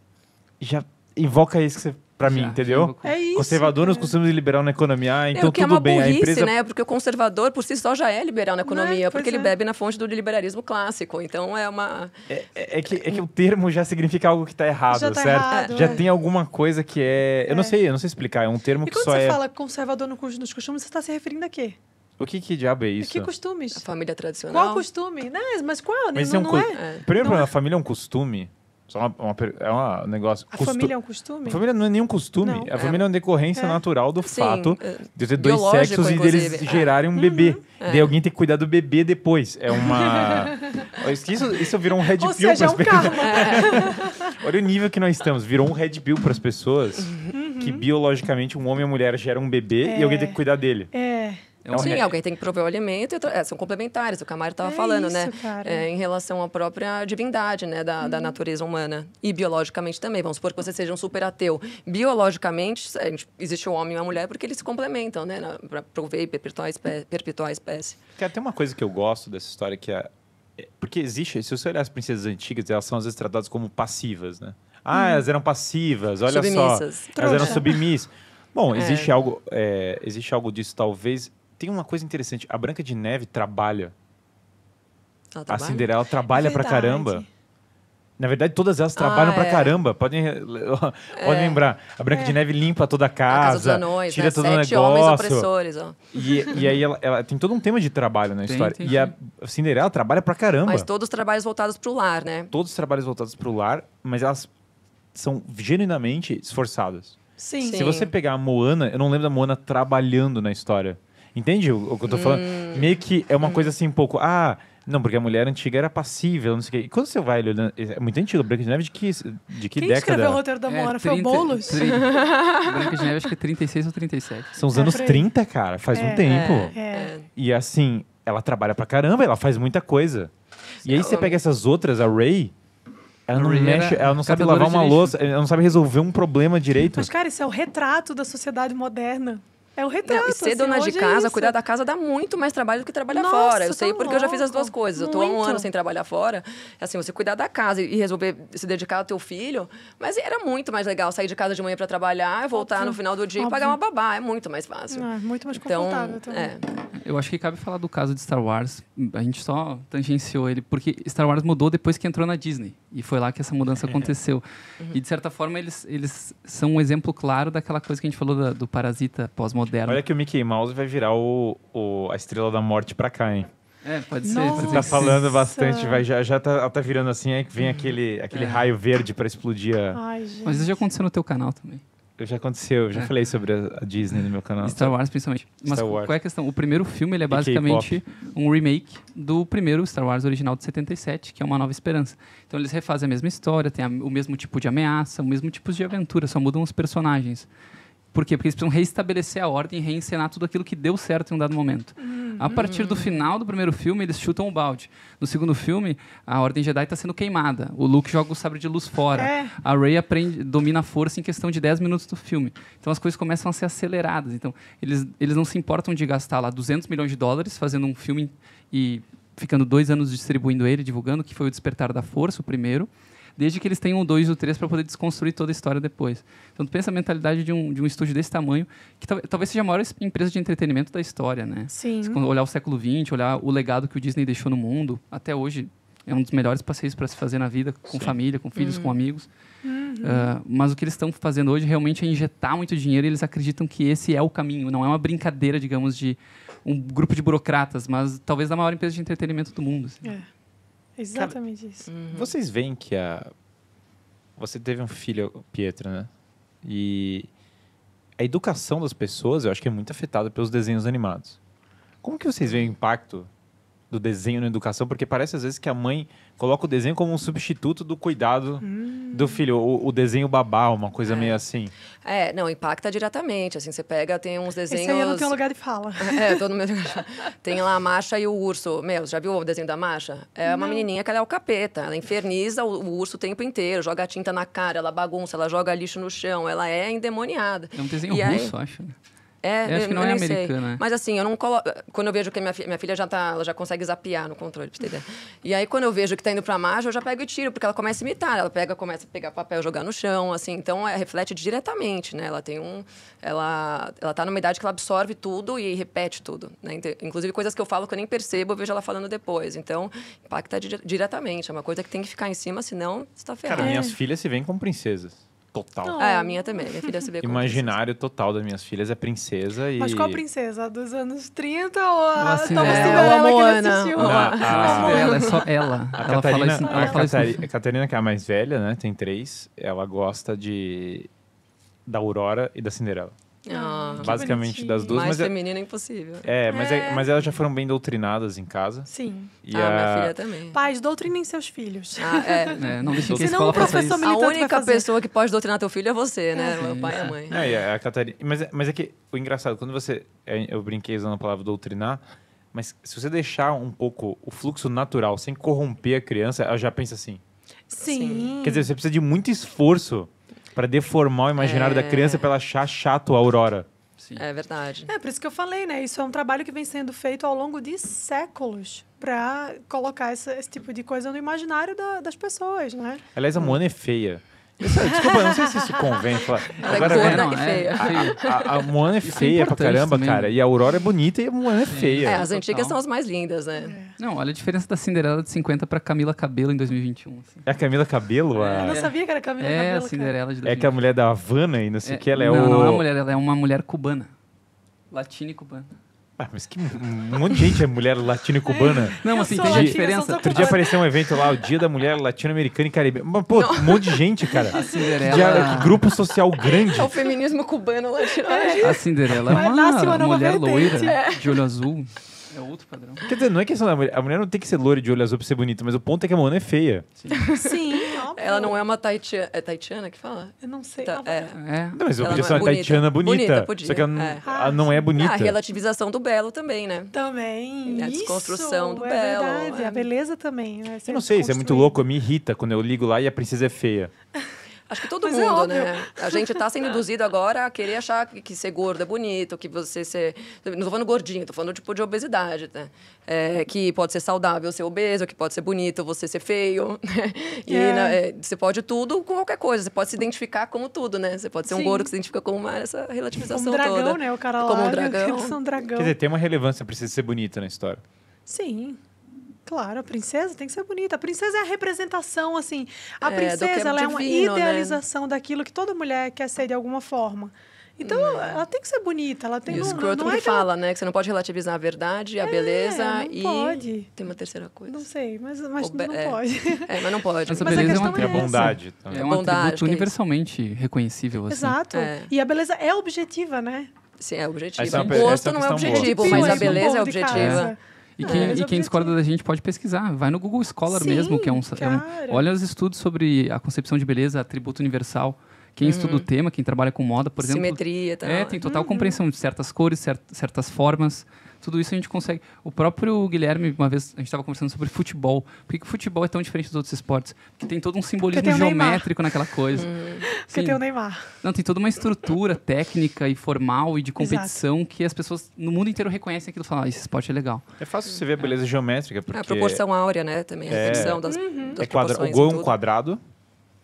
já invoca isso que você, pra mim, entendeu? É isso. Conservador nos é. costumes e liberal na economia, ah, então é o que é tudo uma bem. burrice, a empresa né? Porque o conservador, por si só, já é liberal na economia, Né? porque Pois ele é. bebe na fonte do liberalismo clássico. Então, é uma... É, é que, é que o termo já significa algo que tá errado, Já tá certo? errado, já é. tem alguma coisa que é. Eu não É. sei, eu não sei explicar. É um termo E que quando só você é. fala conservador no cos- nos costumes, você está se referindo a quê? O que, que diabo é isso? Que costumes? A família tradicional. Qual costume? Né? Mas qual? Mas não, é um não co- é? Primeiro, Não é. a família é um costume. Só uma, uma é um negócio. A costu- família é um costume? A família não é nenhum costume. Não. A família é uma decorrência É. natural do Sim, fato é, de ter dois biológico, sexos e deles inclusive. É. gerarem um bebê. Uhum. Daí alguém tem que cuidar do bebê depois. É uma. Isso, isso virou um red Ou pill é pras um pessoas. Olha o nível que nós estamos. Virou um red pill para as pessoas Uhum. que biologicamente um homem e uma mulher geram um bebê e alguém tem que cuidar dele. É. É um Sim, re- alguém tem que prover o alimento, e outra- é, são complementares, o Mari estava É falando, isso, né? cara. É, em relação à própria divindade, né, da, Uhum. da natureza humana. E biologicamente também. Vamos supor que você seja um super ateu. Biologicamente, a gente- existe o homem e a mulher porque eles se complementam, né? Para prover e perpetuar a, espé perpetuar a espécie. Tem uma coisa que eu gosto dessa história que é. é- Porque existe, se você olhar as princesas antigas, elas são às vezes tratadas como passivas, né? Ah, elas eram passivas, olha Submissas. só. Elas eram Trouxa. submissas. Bom, É. existe algo, é, existe algo disso, talvez. Tem uma coisa interessante. A Branca de Neve trabalha. Ela A trabalha? Cinderela trabalha pra Verdade. caramba. Na verdade, todas elas trabalham Ah, pra é. caramba. Podem, podem lembrar. A Branca de Neve limpa toda a A Casa dos casa, Anões, tira né? todo o Sete homens negócio. opressores, ó. E, e aí ela, ela tem todo um tema de trabalho na Tem, história. tem, e a Cinderela trabalha pra caramba. Mas todos os trabalhos voltados pro lar, né? Todos os trabalhos voltados pro lar, mas elas são genuinamente esforçadas. Sim. Sim. Se você pegar a Moana, eu não lembro da Moana trabalhando na história. Entende o, o que eu tô falando? Hum. Meio que é uma coisa assim, um pouco. Ah, não, porque a mulher antiga era passível, não sei o quê. E quando você vai olhando. É muito antigo, Branca de Neve de que, de que Quem década? escreveu o roteiro da É, Moana? Foi o 30 Boulos? tri- Branca de Neve acho que é 36 ou 37. São os É, anos por aí. 30, cara. Faz um É, tempo. É, É. é. E assim, ela trabalha pra caramba, ela faz muita coisa. E aí você pega essas outras, a Ray, ela não mexe, ela não sabe lavar uma lixo. louça, ela não sabe resolver um problema direito. Mas, cara, isso é o retrato da sociedade moderna. É o retrato. Não, e ser assim, dona de é casa, isso. cuidar da casa dá muito mais trabalho do que trabalhar Nossa, fora. Eu tá sei porque eu já fiz as duas louco. coisas. Eu tô há um Muito. ano sem trabalhar fora. Assim, você cuidar da casa e resolver se dedicar ao teu filho. Mas era muito mais legal sair de casa de manhã para trabalhar, voltar Óbvio. no final do dia e Óbvio. pagar uma babá. É muito mais fácil. É, muito mais Então, confortável também. é. Eu acho que cabe falar do caso de Star Wars. A gente só tangenciou ele, porque Star Wars mudou depois que entrou na Disney. E foi lá que essa mudança aconteceu. E, de certa forma, eles, eles são um exemplo claro daquela coisa que a gente falou da- do parasita pós-moderno. Olha que o Mickey Mouse vai virar o, o- a Estrela da Morte pra cá, hein? É, pode ser. Nossa. ser Tá falando bastante, vai, já, já tá, tá virando assim, aí vem aquele, aquele É. raio verde pra explodir. a- Ai, gente. Mas isso já aconteceu no teu canal também. Já aconteceu, eu já É. falei sobre a, a Disney no meu canal. Star Wars, principalmente. Mas Star Wars. qual é a questão? O primeiro filme ele é basicamente um remake do primeiro Star Wars original de 77, que é Uma Nova Esperança. Então eles refazem a mesma história, tem a- o mesmo tipo de ameaça, o mesmo tipo de aventura, só mudam os personagens. Por quê? Porque eles precisam reestabelecer a ordem e reencenar tudo aquilo que deu certo em um dado momento. A partir do final do primeiro filme, eles chutam o balde. No segundo filme, a Ordem Jedi está sendo queimada. O Luke joga o sabre de luz fora. É. A Rey aprende, domina a força em questão de 10 minutos do filme. Então as coisas começam a ser aceleradas. Então eles, eles não se importam de gastar lá 200 milhões de dólares fazendo um filme e ficando dois anos distribuindo ele, divulgando, que foi o Despertar da Força, o primeiro. Desde que eles tenham o 2 e o 3 para poder desconstruir toda a história depois. Então, tu pensa a mentalidade de um, de um estúdio desse tamanho, que tal- talvez seja a maior es- empresa de entretenimento da história, né? Sim. Se olhar o século XX, olhar o legado que o Disney deixou no mundo, até hoje é um dos melhores passeios para se fazer na vida, com Sim. família, com filhos, Uhum. com amigos. Ah, mas o que eles estão fazendo hoje realmente é injetar muito dinheiro e eles acreditam que esse é o caminho. Não é uma brincadeira, digamos, de um grupo de burocratas, mas talvez da maior empresa de entretenimento do mundo. assim. É. Exatamente isso. Uhum. Vocês veem que a. Você teve um filho, Pietro, né? E a educação das pessoas, eu acho que é muito afetada pelos desenhos animados. Como que vocês veem o impacto do desenho na educação? Porque parece às vezes que a mãe coloca o desenho como um substituto do cuidado do filho. O, o desenho babá, uma coisa É. meio assim. É, não, impacta diretamente. Assim, você pega, tem uns desenhos. Esse aí não tem um lugar de fala. É, todo mundo. Tem lá a Macha e o urso. Meu, já viu o desenho da Macha? É uma Não. menininha que ela é o capeta. Ela inferniza o, o urso o tempo inteiro, joga tinta na cara, ela bagunça, ela joga lixo no chão, ela é endemoniada. É um desenho E aí- russo, acho. É, Eu acho que eu não é sei. americana, né? Mas assim, eu não coloco. Quando eu vejo que minha, fi- minha filha já tá. Ela já consegue zapear no controle, pra você ter ideia. E aí, quando eu vejo que tá indo pra marcha, eu já pego e tiro, porque ela começa a imitar. Ela pega, começa a pegar papel e jogar no chão, assim. Então, é, reflete diretamente, né? Ela tem um. Ela, ela tá numa idade que ela absorve tudo e repete tudo. Né? Inclusive, coisas que eu falo que eu nem percebo, eu vejo ela falando depois. Então, impacta di- diretamente. É uma coisa que tem que ficar em cima, senão você tá ferrado. Cara, minhas filhas se veem como princesas. Total. Não. É, a minha também. Minha filha se vê Imaginário total das minhas filhas é princesa e. Mas qual princesa? Dos anos 30 ou a Tava é, Cinderela ou a que ele Moana. assistiu? A- Não é Ah. Cinderela, é só ela. A ela Catarina, fala isso, ela a, fala isso a Catarina, que é a mais velha, né? Tem três. Ela gosta de da Aurora e da Cinderela. Ah, Que Basicamente das duas, mais mas é, feminina é impossível. é, mas é- É. mas elas já foram bem doutrinadas em casa. Sim. E ah, a, minha filha também. Pais, doutrinem seus filhos. Ah, é. É, não deixem que a escola faça professor isso. A única pessoa que pode doutrinar teu filho é você, né? É. o pai e a mãe. É, e a Catarina. Mas, é- mas é que o engraçado, quando você. é, Eu brinquei usando a palavra doutrinar, mas se você deixar um pouco o fluxo natural, sem corromper a criança, ela já pensa assim. Sim. Quer dizer, você precisa de muito esforço para deformar o imaginário É. da criança pra ela achar chato a Aurora. Sim. É verdade. É, por isso que eu falei, né? Isso é um trabalho que vem sendo feito ao longo de séculos para colocar essa- esse tipo de coisa no imaginário da- das pessoas, né? Aliás, a Moana é feia. Isso- desculpa, eu não sei se isso convém. Falar. Ela é Agora, gorda não, e é- feia. é feio. A, a Moana é Isso é feia pra importante caramba, também, cara. E a Aurora é bonita e a Moana é feia. É, as total. antigas são as mais lindas, né? Não, olha a diferença da Cinderela de 50 pra Camila Cabelo em 2021. assim. É a Camila Cabelo? Eu A... não sabia que era Camila É, a Cabello, cara. Cinderela de É 2021. que a mulher da Havana e não sei o que, ela é não, o... não é uma mulher, ela é uma mulher cubana. Latina e cubana. Ah, mas que um monte de gente é mulher latina e cubana. Não, Eu assim, tem a latina, diferença. Outro dia apareceu um evento lá, o Dia da Mulher Latino-Americana e Caribe. Mas, pô, um monte de gente, cara. A Cinderela. Já, que grupo social grande. É o feminismo cubano latino. A Cinderela é uma uma mulher vertente. loira, de olho azul. É outro padrão. Quer dizer, não é questão da mulher. A mulher não tem que ser loira de olho azul pra ser bonita, mas o ponto é que a Mona é feia. Sim, óbvio. Ela não é uma taitiana. É taitiana que fala? Eu não sei. Tá, Ah, é. É. Não, mas eu podia não ser é uma bonita. taitiana bonita. Bonita, podia, Só que ela, não- é. ela não é bonita. A relativização do belo também, né? Também. É a isso, desconstrução do é belo, Verdade. é. A beleza também. Né? Eu não sei, isso é muito louco. Me irrita quando eu ligo lá e a princesa é feia. Acho que todo Mas é mundo, óbvio. né? A gente tá sendo induzido agora a querer achar que, que ser gordo é bonito, que você ser. Não tô falando gordinho, tô falando tipo de obesidade, né? É, que pode ser saudável ser obeso, que pode ser bonito você ser feio. Né? E É. né, é, você pode tudo com qualquer coisa. Você pode se identificar como tudo, né? Você pode ser um Sim. gordo que se identifica como uma, essa Como relativização um dragão, toda. né? O cara lá. Como um dragão. Eles são dragão. Quer dizer, tem uma relevância, precisa ser bonita na história. Sim. Claro, a princesa tem que ser bonita. A princesa é a representação, assim. A É, que é princesa, ela é uma divino, né? idealização daquilo que toda mulher quer ser de alguma forma. Então, ela tem que ser bonita. Ela tem E o não, Scruton não é que que ela- fala, né? Que você não pode relativizar a verdade, a É, beleza não e. pode. Tem uma terceira coisa. Não sei, mas, mas be- não é. pode. É, mas não pode. Mas a Mas a beleza é uma é essa. bondade. também. É um Bondade, atributo é universalmente reconhecível, assim. Exato. É. E a beleza é objetiva, né? Sim, é objetivo. Essa é o essa é gosto não é objetivo, mas a beleza é objetiva. E É, quem, mas e quem discorda da gente pode pesquisar. Vai no Google Scholar Sim, mesmo, que é um, é um-. Olha os estudos sobre a concepção de beleza, atributo universal. Quem estuda o tema, quem trabalha com moda, por exemplo. Simetria tal. É, tem total compreensão de certas cores, cer- certas formas. Tudo isso a gente consegue. O próprio Guilherme, uma vez, a gente estava conversando sobre futebol. Por que, que o futebol é tão diferente dos outros esportes? Porque tem todo um simbolismo geométrico naquela coisa. Porque Sim. tem o Neymar. Não, tem toda uma estrutura técnica e formal e de competição que as pessoas no mundo inteiro reconhecem aquilo e falam, ah, esse esporte é legal. É fácil você ver a beleza geométrica, porque A proporção áurea, né? Também a É. das, Uhum. das é quadra... o gol é um tudo. quadrado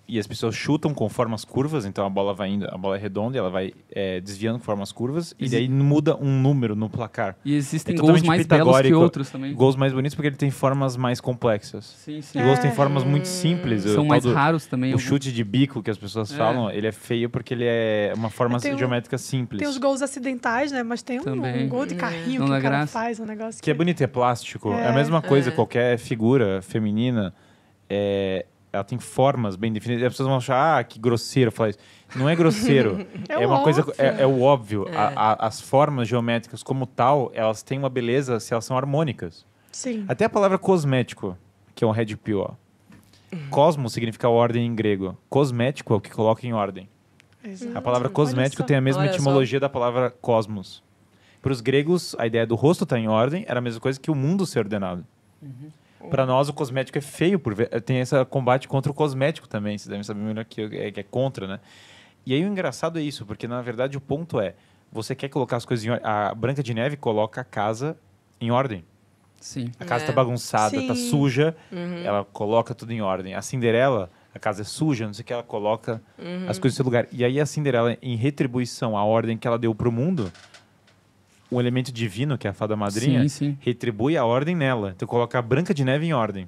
e as pessoas chutam com formas curvas, então a bola vai indo, a bola é redonda e ela vai é, desviando com formas curvas e daí muda um número no placar. E existem É gols mais belos que pitagórico. outros também. Gols mais bonitos porque ele tem formas mais complexas. Sim, sim. E gols têm É. formas muito simples. o São mais do- raros também. O alguns. chute de bico que as pessoas É. falam, ele é feio porque ele é uma forma Tem o- geométrica simples. Tem os gols acidentais, né? Mas tem um, um gol de É. carrinho que o cara graça. faz, um negócio Que é bonito, é plástico. É, a É. mesma coisa, É. qualquer figura feminina, é, ela tem formas bem definidas. As pessoas vão achar, ah, que grosseiro falar isso. Não é grosseiro. É é, uma o coisa, óbvio. é, é o óbvio. É. A- a- as formas geométricas como tal, elas têm uma beleza se elas são harmônicas. Sim. Até a palavra cosmético, que é um red pill, ó. Uhum. Cosmo significa ordem em grego. Cosmético é o que coloca em ordem. Exato. A palavra cosmético só. tem a mesma Olha só. etimologia da palavra cosmos. Para os gregos, a ideia do rosto estar em ordem era a mesma coisa que o mundo ser ordenado. Para nós, o cosmético é feio, por ver- tem esse combate contra o cosmético também, vocês devem saber melhor que é, que é contra, né? E aí o engraçado é isso, porque na verdade o ponto é, você quer colocar as coisas em ordem, a Branca de Neve coloca a casa em ordem. Sim. A casa É. tá bagunçada, tá Sim. suja, Uhum. ela coloca tudo em ordem. A Cinderela, a casa é suja, não sei o que, ela coloca Uhum. as coisas no seu lugar. E aí a Cinderela, em retribuição à ordem que ela deu pro mundo, o elemento divino, que é a fada madrinha, Sim, sim. retribui a ordem nela. Então coloca a Branca de Neve em ordem.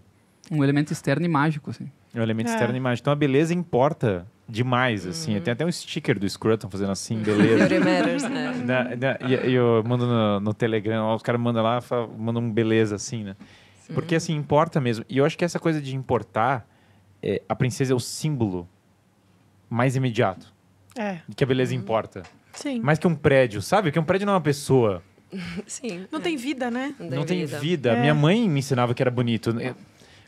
Um elemento externo e mágico, assim. É um elemento É. externo da imagem. Então a beleza importa demais, assim. Tem até um sticker do Scruton fazendo assim, beleza. Beauty matters, né? Na- na- e, e eu mando no, no Telegram, os caras mandam lá, mandam um beleza assim, né? Porque assim, importa mesmo. E eu acho que essa coisa de importar, é, a princesa é o símbolo mais imediato É, de que a beleza importa. Sim. Mais que um prédio, sabe? Que um prédio não é uma pessoa. Sim. Não tem vida, né? não tem vida. É. Minha mãe me ensinava que era bonito. Eu-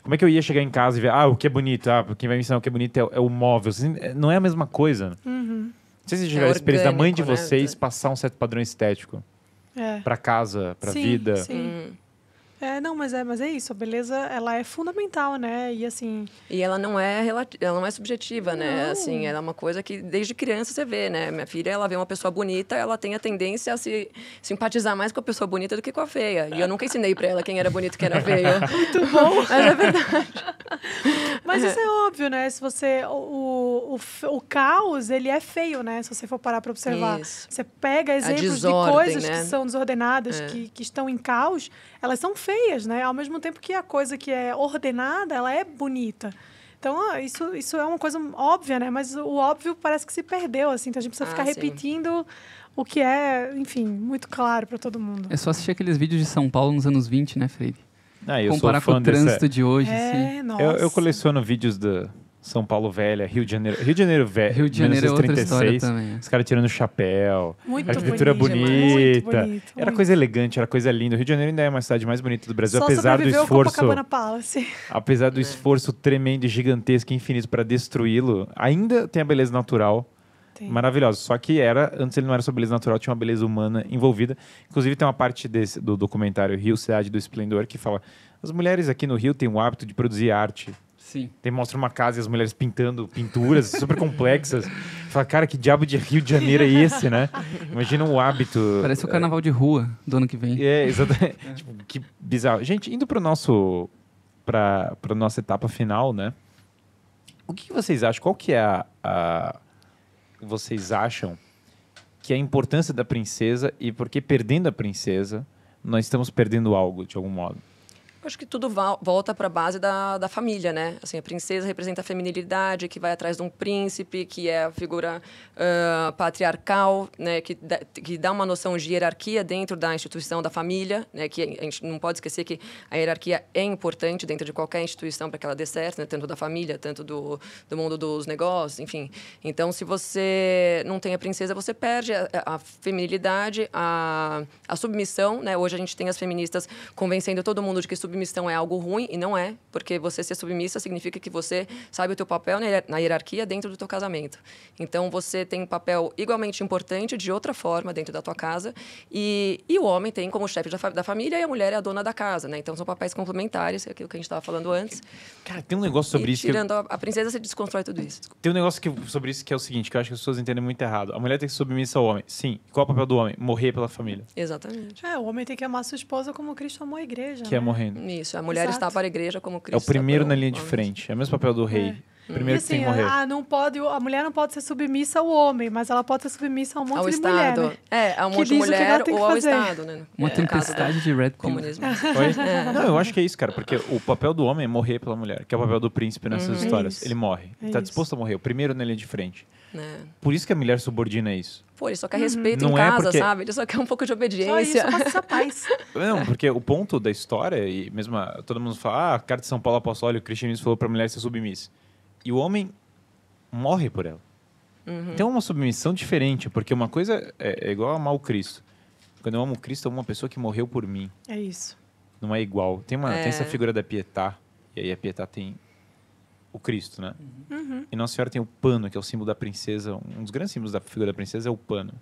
Como é que eu ia chegar em casa e ver, ah, o que é bonito? Ah, quem vai me ensinar o que é bonito é, é o móvel. Assim, é- Não é a mesma coisa. Uhum. Não sei se vocês tiveram a experiência da mãe de né? vocês passar um certo padrão estético É. pra casa, pra Sim, vida. Sim. Hum. É, não, mas é, mas é isso. A beleza, ela é fundamental, né? E assim, E ela não é ela não é subjetiva, né? Não. Assim, ela é uma coisa que desde criança você vê, né? Minha filha, ela vê uma pessoa bonita, ela tem a tendência a se simpatizar mais com a pessoa bonita do que com a feia. E eu nunca ensinei pra ela quem era bonito e quem era feio. Muito bom. Mas é verdade. Mas isso é óbvio, né? Se você. O, o, o caos, ele é feio, né? Se você for parar para observar. Isso. Você pega exemplos de desordem, coisas né? que são desordenadas, É. que, que estão em caos, elas são feias. né? Ao mesmo tempo que a coisa que é ordenada, ela é bonita. Então, isso, isso é uma coisa óbvia, né? Mas o óbvio parece que se perdeu, assim. Então, a gente precisa Ah, ficar sim. repetindo o que é, enfim, muito claro para todo mundo. É só assistir aqueles vídeos de São Paulo nos anos 20, né, Freire? Ah, eu Comparar sou com o trânsito dessa... de hoje, assim. É, nossa. Eu, eu coleciono vídeos da São Paulo Velha, Rio de Janeiro. Rio de Janeiro Velho. Rio de Janeiro é outra história 1936. também. é. Os caras tirando chapéu. Muito arquitetura bonito, bonita. Muito bonito, Era muito. coisa elegante, era coisa linda. O Rio de Janeiro ainda é uma cidade mais bonita do Brasil, Só apesar do esforço. Apesar É. do esforço tremendo, e gigantesco e infinito para destruí-lo, ainda tem a beleza natural Tem. maravilhosa. Só que era, antes ele não era só beleza natural, tinha uma beleza humana envolvida. Inclusive tem uma parte desse, do documentário Rio Cidade do Esplendor que fala: as mulheres aqui no Rio têm o hábito de produzir arte. Sim. Tem mostra uma casa e as mulheres pintando pinturas super complexas. Fala, cara, que diabo de Rio de Janeiro é esse, né? Imagina o hábito. Parece o carnaval de rua do ano que vem. É, exatamente. tipo, que bizarro. Gente, indo para nosso para para nossa etapa final, né? O que, que vocês acham? Qual que é a, a vocês acham que é a importância da princesa e porque perdendo a princesa nós estamos perdendo algo de algum modo? Acho que tudo volta para a base da, da família, né? Assim, a princesa representa a feminilidade, que vai atrás de um príncipe, que é a figura ah, patriarcal, né? Que dá, que dá uma noção de hierarquia dentro da instituição da família, né? Que a gente não pode esquecer que a hierarquia é importante dentro de qualquer instituição para que ela dê certo, né? Tanto da família, tanto do, do mundo dos negócios, enfim. Então, se você não tem a princesa, você perde a, a feminilidade, a, a submissão, né? Hoje a gente tem as feministas convencendo todo mundo de que submissão é algo ruim e não é, porque você ser submissa significa que você sabe o teu papel na hier- na hierarquia dentro do teu casamento. Então você tem um papel igualmente importante de outra forma dentro da tua casa e, e o homem tem como chefe da, fa- da família e a mulher é a dona da casa, né? Então são papéis complementares, é aquilo que a gente estava falando antes. Cara, tem um negócio sobre e isso que eu- tirando a, a princesa, você desconstrói tudo isso. Tem um negócio que, sobre isso que é o seguinte, que eu acho que as pessoas entendem muito errado. A mulher tem que ser submissa ao homem. Sim. Qual é o papel do homem? Morrer pela família. Exatamente. É, o homem tem que amar sua esposa como Cristo amou a igreja. Que é né? morrendo. Isso, a mulher Exato. está para a igreja como É Cristo. o primeiro está na linha de frente. É o mesmo papel do rei. E Primeiro que tem assim, que morrer. ah, não pode, a mulher não pode ser submissa ao homem, mas ela pode ser submissa a um monte Ao de Estado. mulher, né? É, a um Que monte de mulher ou ao. Estado, né? Uma É, tempestade de Red Pill. Comunismo. Oi? Não, eu acho que é isso, cara, porque o papel do homem é morrer pela mulher, que é o papel do príncipe nessas Uhum. histórias. É. Ele morre. É Ele tá isso. disposto a morrer, o primeiro na linha de frente. Né? Por isso que a mulher subordina isso. Pô, ele só quer respeito Não em é casa, porque- sabe? Ele só quer um pouco de Só isso, obediência. só passa essa paz. Não, porque o ponto da história, e mesmo a- todo mundo fala, ah, a carta de São Paulo Apostólio, o cristianismo falou pra mulher ser submissa. E o homem morre por ela. Uhum. Então é uma submissão diferente, porque uma coisa é, é igual amar o Cristo. Quando eu amo Cristo, eu amo uma pessoa que morreu por mim. É isso. Não é igual. Tem, uma, É. tem essa figura da Pietà, e aí a Pietà tem o Cristo, né? Uhum. E Nossa Senhora tem o pano, que é o símbolo da princesa. Um dos grandes símbolos da figura da princesa é o pano,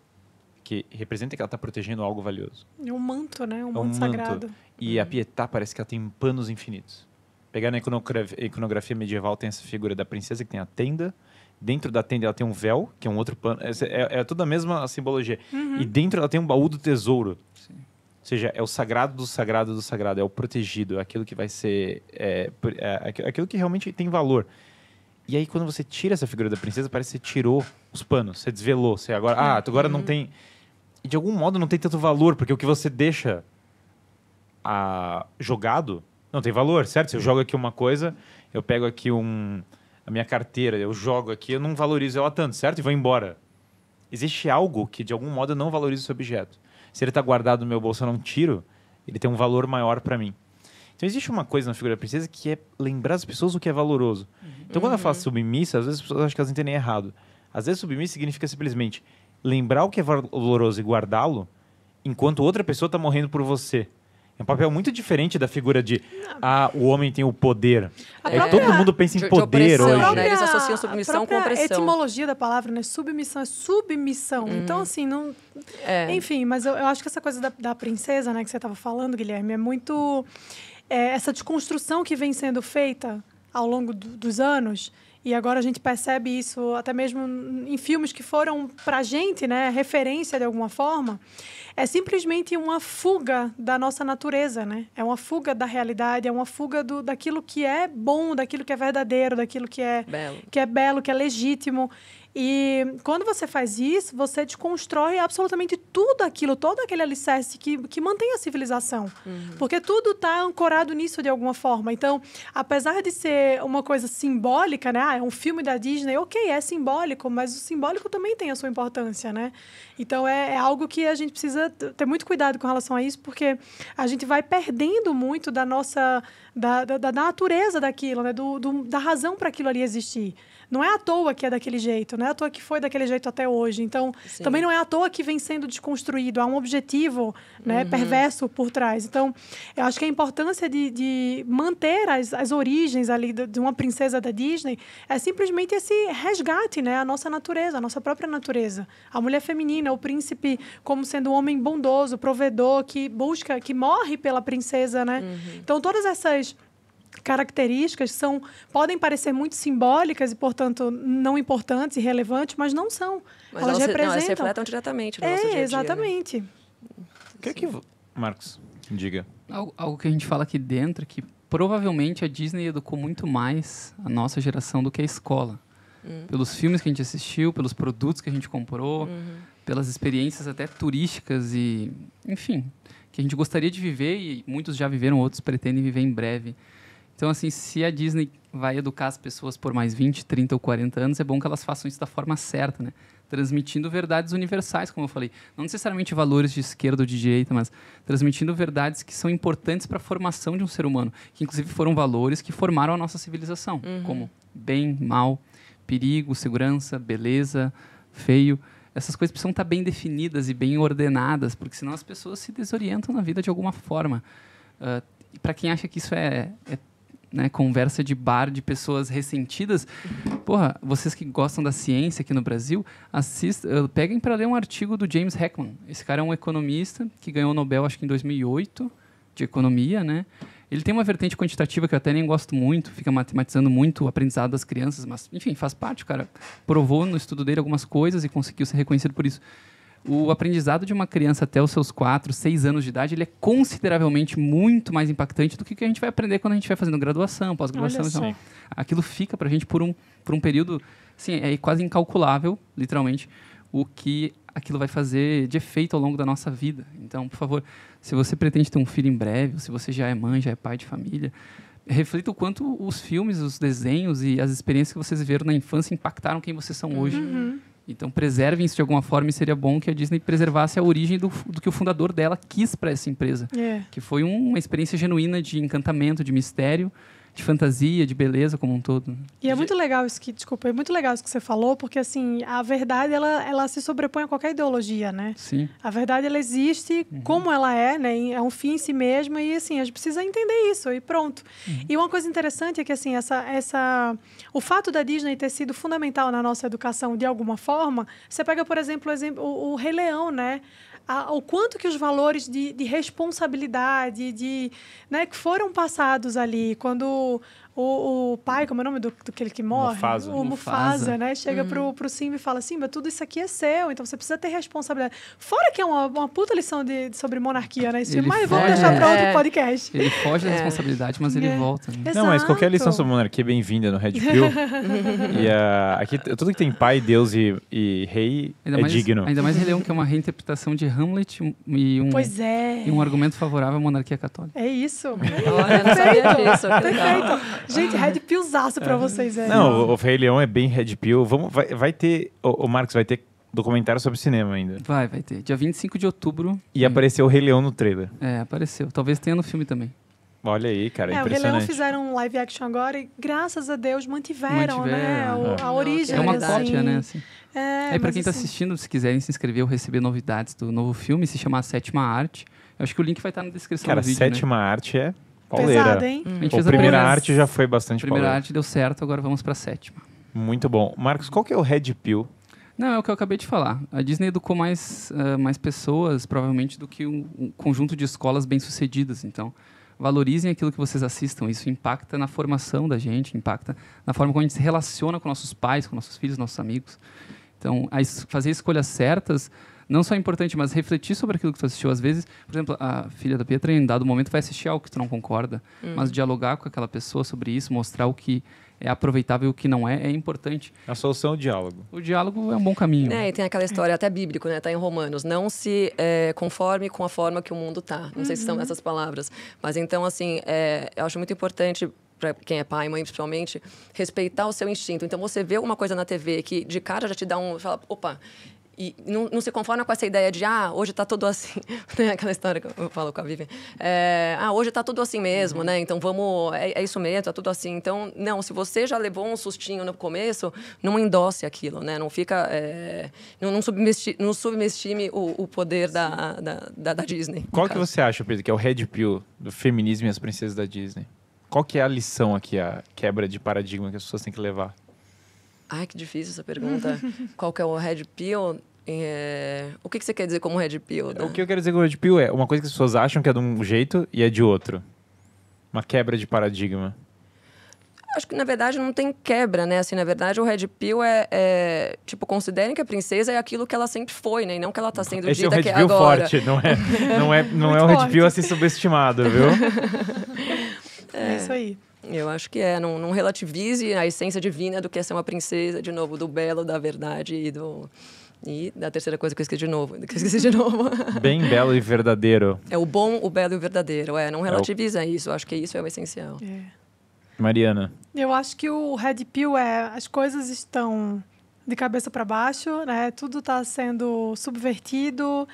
que representa que ela está protegendo algo valioso. É um manto, né? Um É um manto manto. sagrado. E a Pietà parece que ela tem panos infinitos. Pegar na iconografia, medieval tem essa figura da princesa que tem a tenda. Dentro da tenda ela tem um véu, que é um outro pano. É, é, é tudo a mesma simbologia. E dentro ela tem um baú do tesouro. Ou seja, é o sagrado do sagrado do sagrado. É o protegido. É aquilo que vai ser... É, é aqu- aquilo que realmente tem valor. E aí, quando você tira essa figura da princesa, parece que você tirou os panos. Você desvelou. Você agora... Ah, agora não tem... E de algum modo não tem tanto valor, porque o que você deixa a, jogado não tem valor, certo? Se eu jogo aqui uma coisa, eu pego aqui um, a minha carteira, eu jogo aqui, eu não valorizo ela tanto, certo? E vou embora. Existe algo que de algum modo eu não valorizo esse objeto. Se ele está guardado no meu bolso, eu não tiro, ele tem um valor maior para mim. Então existe uma coisa na figura da princesa que é lembrar as pessoas o que é valoroso. Então quando eu faço submissa, às vezes as pessoas acham que elas entendem errado. Às vezes submissa significa simplesmente lembrar o que é valoroso e guardá-lo, enquanto outra pessoa está morrendo por você. É um papel muito diferente da figura de ah, o homem tem o poder. A É, própria- todo mundo pensa em de- de poder opressão, hoje. né? Eles associam submissão a com própria opressão. etimologia da palavra, né? Submissão é submissão. Uhum. Então, assim, não... É. Enfim, mas eu, eu acho que essa coisa da, da princesa, né, que você estava falando, Guilherme, é muito... é, essa desconstrução que vem sendo feita ao longo do- dos anos, e agora a gente percebe isso até mesmo em filmes que foram, pra gente, né, referência de alguma forma, é simplesmente uma fuga da nossa natureza, né? É uma fuga da realidade, é uma fuga do, daquilo que é bom, daquilo que é verdadeiro, daquilo que é Belo. que é belo, que é legítimo. E quando você faz isso, você desconstrói absolutamente tudo aquilo, todo aquele alicerce que, que mantém a civilização. Uhum. Porque tudo está ancorado nisso de alguma forma. Então, apesar de ser uma coisa simbólica, né? Ah, é um filme da Disney, ok, é simbólico, mas o simbólico também tem a sua importância, né? Então, é, é algo que a gente precisa ter muito cuidado com relação a isso, porque a gente vai perdendo muito da nossa... da, da, da natureza daquilo, né? Do, do da razão para aquilo ali existir. Não é à toa que é daquele jeito, não é à toa que foi daquele jeito até hoje. Então, Sim. também não é à toa que vem sendo desconstruído. Há um objetivo né, uhum. perverso por trás. Então, eu acho que a importância de, de manter as, as origens ali de, de, uma princesa da Disney é simplesmente esse resgate, né? A nossa natureza, a nossa própria natureza. A mulher feminina, o príncipe como sendo um homem bondoso, provedor, que busca, que morre pela princesa, né? Uhum. Então, todas essas características são podem parecer muito simbólicas e portanto não importantes e relevantes mas não são mas elas, elas representam não, elas refletem diretamente no é, nosso dia -dia, exatamente né? o que é que Marcos diga algo, algo, que a gente fala aqui dentro que provavelmente a Disney educou muito mais a nossa geração do que a escola hum. pelos filmes que a gente assistiu pelos produtos que a gente comprou uhum. pelas experiências até turísticas e enfim que a gente gostaria de viver e muitos já viveram outros pretendem viver em breve então, assim, se a Disney vai educar as pessoas por mais 20, 30 ou 40 anos, é bom que elas façam isso da forma certa, né? Transmitindo verdades universais, como eu falei. Não necessariamente valores de esquerda ou de direita, mas transmitindo verdades que são importantes para a formação de um ser humano, que inclusive foram valores que formaram a nossa civilização, uhum. como bem, mal, perigo, segurança, beleza, feio essas coisas precisam estar bem definidas e bem ordenadas, porque senão as pessoas se desorientam na vida de alguma forma. Uh, para quem acha que isso é, é né, conversa de bar de pessoas ressentidas. Porra, vocês que gostam da ciência aqui no Brasil, assista, uh, peguem para ler um artigo do James Heckman. Esse cara é um economista que ganhou o Nobel, acho que em 2008, de economia, né? Ele tem uma vertente quantitativa que eu até nem gosto muito, fica matematizando muito o aprendizado das crianças, mas, enfim, faz parte. O cara provou no estudo dele algumas coisas e conseguiu ser reconhecido por isso o aprendizado de uma criança até os seus 4, 6 anos de idade, ele é consideravelmente muito mais impactante do que o que a gente vai aprender quando a gente vai fazendo graduação, pós-graduação. Então, aquilo fica para a gente por um, por um período, assim, é quase incalculável, literalmente, o que aquilo vai fazer de efeito ao longo da nossa vida. Então, por favor, se você pretende ter um filho em breve, se você já é mãe, já é pai de família, reflita o quanto os filmes, os desenhos e as experiências que vocês viveram na infância impactaram quem vocês são hoje. Uhum. Então preservem isso de alguma forma e seria bom que a Disney preservasse a origem do, do que o fundador dela quis para essa empresa, é. que foi um, uma experiência genuína de encantamento, de mistério de fantasia, de beleza como um todo. E é muito legal isso que, desculpa, é muito legal isso que você falou, porque assim, a verdade ela, ela se sobrepõe a qualquer ideologia, né? Sim. A verdade ela existe uhum. como ela é, né? É um fim em si mesma e assim, a gente precisa entender isso e pronto. Uhum. E uma coisa interessante é que assim, essa essa o fato da Disney ter sido fundamental na nossa educação de alguma forma, você pega, por exemplo, o, exemplo, o, o Rei Leão, né? O quanto que os valores de, de responsabilidade, de, né, que foram passados ali, quando o, o pai, como é o nome do, do aquele que morre? Mufasa. O Mufasa, Mufasa né? Chega uhum. pro, pro Simba e fala, Simba, tudo isso aqui é seu, então você precisa ter responsabilidade. Fora que é uma, uma puta lição de, sobre monarquia, né? Esse mas vamos deixar para outro é. podcast. Ele foge da é. responsabilidade, mas ele é. volta. Né? Não, mas qualquer lição sobre monarquia é bem-vinda no Red Pill. e uh, aqui, tudo que tem pai, Deus e, e rei ainda é mais, digno. Ainda mais Rei que é uma reinterpretação de Hamlet e um, pois é. e um argumento favorável à monarquia católica. É isso. Olha, não sabia disso. Perfeito. Gente, Red Pillzaço pra é. vocês, é. Não, o, o Rei Leão é bem Red Pill. Vamos, vai, vai ter. O, o Marcos vai ter documentário sobre cinema ainda. Vai, vai ter. Dia 25 de outubro. E apareceu o Rei Leão no trailer. É, apareceu. Talvez tenha no filme também. Olha aí, cara, é, é O Rei Leão fizeram um live action agora e, graças a Deus, mantiveram, mantiveram né? O, a origem. É uma assim. cópia, né? Assim. É, Aí, pra quem está assim... assistindo, se quiserem se inscrever ou receber novidades do novo filme, se chama Sétima Arte. Eu acho que o link vai estar na descrição cara, do vídeo, né? Sétima né? Arte é pauleira. Pesado, hein? Hum. A, a primeira arte já foi bastante A primeira pauleira. arte deu certo, agora vamos para a sétima. Muito bom. Marcos, qual que é o Red Pill? Não, é o que eu acabei de falar. A Disney educou mais, uh, mais pessoas, provavelmente, do que um, um conjunto de escolas bem-sucedidas. Então, valorizem aquilo que vocês assistam. Isso impacta na formação da gente, impacta na forma como a gente se relaciona com nossos pais, com nossos filhos, nossos amigos. Então, es fazer escolhas certas não só é importante, mas refletir sobre aquilo que tu assistiu. Às vezes, por exemplo, a filha da Pietra, em dado momento, vai assistir algo que tu não concorda, hum. mas dialogar com aquela pessoa sobre isso, mostrar o que é aproveitável e o que não é, é importante. A solução é o diálogo. O diálogo é um bom caminho. É, e tem aquela história até bíblico, né? Tá em Romanos. Não se é, conforme com a forma que o mundo tá. Não sei se são essas palavras. Mas então, assim, é, eu acho muito importante para quem é pai, mãe principalmente, respeitar o seu instinto. Então, você vê uma coisa na TV que de cara já te dá um... Fala, opa, e não, não, se conforma com essa ideia de, ah, hoje está tudo assim. Aquela história que eu falo com a Vivian. É, ah, hoje está tudo assim mesmo, uhum. né? Então vamos. É, é, isso mesmo, está tudo assim. Então, não, se você já levou um sustinho no começo, não endosse aquilo, né? Não fica. É, não, não, subestime, não subestime o, o poder da, da, da, da, Disney. Qual que você acha, Pedro, que é o red pill do feminismo e as princesas da Disney? Qual que é a lição aqui, a quebra de paradigma que as pessoas têm que levar? Ai, que difícil essa pergunta. Qual que é o red pill? É... O que, que você quer dizer como red pill? Né? O que eu quero dizer com red pill é uma coisa que as pessoas acham que é de um jeito e é de outro. Uma quebra de paradigma. Acho que, na verdade, não tem quebra, né? Assim, na verdade, o Red Pill é, é, Tipo, considerem que a princesa é aquilo que ela sempre foi, né? E não que ela tá sendo Esse dita é o que é agora. forte, não é, não é, não é um Red Pill a ser subestimado, viu? é, é isso aí. Eu acho que é. Não, não relativize a essência divina do que é ser uma princesa, de novo, do belo, da verdade e do e da terceira coisa que eu esqueci de novo. Que eu esqueci de novo. Bem belo e verdadeiro. É o bom, o belo e o verdadeiro. É, não relativiza é o... isso. Acho que isso é o essencial. É. Mariana. Eu acho que o Red Pill é as coisas estão de cabeça para baixo, né? Tudo está sendo subvertido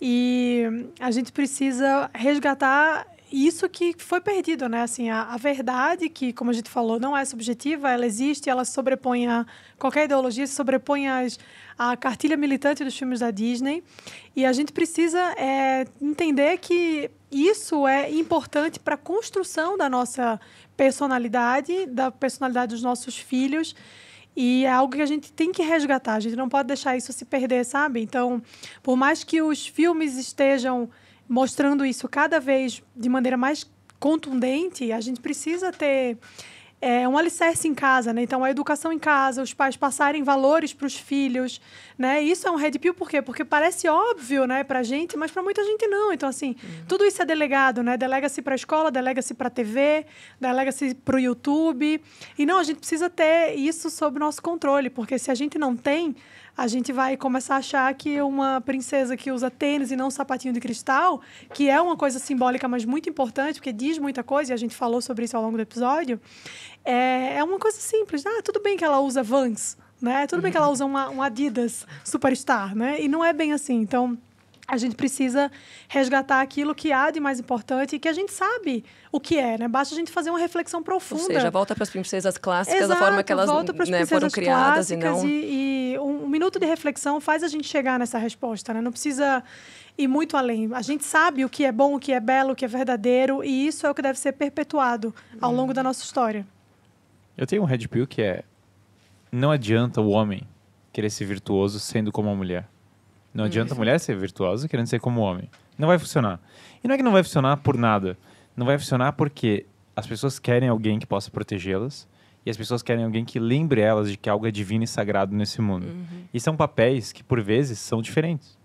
e a gente precisa resgatar isso que foi perdido, né? Assim, a, a, verdade que, como a gente falou, não é subjetiva, ela existe, ela sobrepõe a qualquer ideologia, sobrepõe às, à cartilha militante dos filmes da Disney. E a gente precisa é, entender que isso é importante para a construção da nossa personalidade, da personalidade dos nossos filhos. E é algo que a gente tem que resgatar, a gente não pode deixar isso se perder, sabe? Então, por mais que os filmes estejam mostrando isso cada vez de maneira mais contundente, a gente precisa ter é, um alicerce em casa, né? Então, a educação em casa, os pais passarem valores para os filhos, né? Isso é um red pill por quê? Porque parece óbvio, né, para gente, mas para muita gente não. Então, assim, uhum. tudo isso é delegado, né? Delega-se para a escola, delega-se para a TV, delega-se para o YouTube. E não, a gente precisa ter isso sob nosso controle, porque se a gente não tem, a gente vai começar a achar que uma princesa que usa tênis e não sapatinho de cristal, que é uma coisa simbólica, mas muito importante, porque diz muita coisa, e a gente falou sobre isso ao longo do episódio, é, é uma coisa simples. Ah, tudo bem que ela usa Vans, né? Tudo bem que ela usa uma, um Adidas Superstar, né? E não é bem assim. Então, a gente precisa resgatar aquilo que há de mais importante e que a gente sabe o que é, né? Basta a gente fazer uma reflexão profunda. Ou seja, volta para as princesas clássicas Exato, da forma que elas né, foram criadas e não... E, e um, um, minuto de reflexão faz a gente chegar nessa resposta, né? Não precisa ir muito além. A gente sabe o que é bom, o que é belo, o que é verdadeiro e isso é o que deve ser perpetuado ao longo da nossa história. Eu tenho um red pill que é não adianta o homem querer ser virtuoso sendo como uma mulher. Não adianta a mulher ser virtuosa querendo ser como homem. Não vai funcionar. E não é que não vai funcionar por nada. Não vai funcionar porque as pessoas querem alguém que possa protegê-las e as pessoas querem alguém que lembre elas de que algo é divino e sagrado nesse mundo. Uhum. E são papéis que, por vezes, são diferentes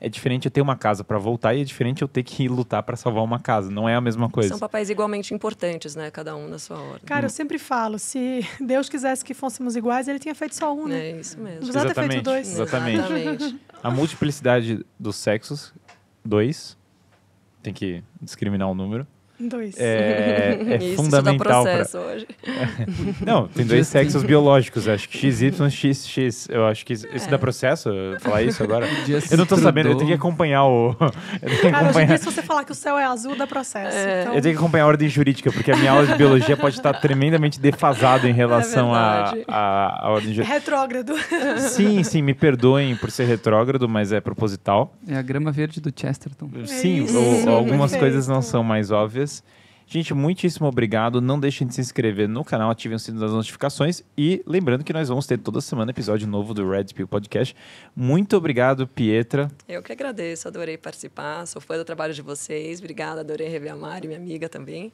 é diferente eu ter uma casa para voltar e é diferente eu ter que lutar para salvar uma casa. Não é a mesma coisa. São papéis igualmente importantes, né? Cada um na sua hora. Cara, eu sempre falo, se Deus quisesse que fôssemos iguais, ele tinha feito só um, né? É isso mesmo. Não precisava ter feito dois. Exatamente. Exatamente. a multiplicidade dos sexos, dois. Tem que discriminar o um número. Dois. É, é isso, fundamental. Isso pra... hoje. Não, tem dois sexos biológicos, acho que XY XX. Eu acho que isso é. dá processo falar isso agora. eu não tô sabendo, eu tenho que acompanhar o. Eu tenho que Cara, acompanhar... se você falar que o céu é azul, dá processo. É. Então... Eu tenho que acompanhar a ordem jurídica, porque a minha aula de biologia pode estar tremendamente defasada em relação à é a, a, ordem jurídica. Retrógrado. Sim, sim, me perdoem por ser retrógrado, mas é proposital. É a grama verde do Chesterton. Sim, o, algumas coisas não são mais óbvias. Gente, muitíssimo obrigado. Não deixem de se inscrever no canal, ativem o sino das notificações. E lembrando que nós vamos ter toda semana episódio novo do Red Pill Podcast. Muito obrigado, Pietra. Eu que agradeço, adorei participar. Sou fã do trabalho de vocês. Obrigada, adorei rever a Mari, minha amiga também.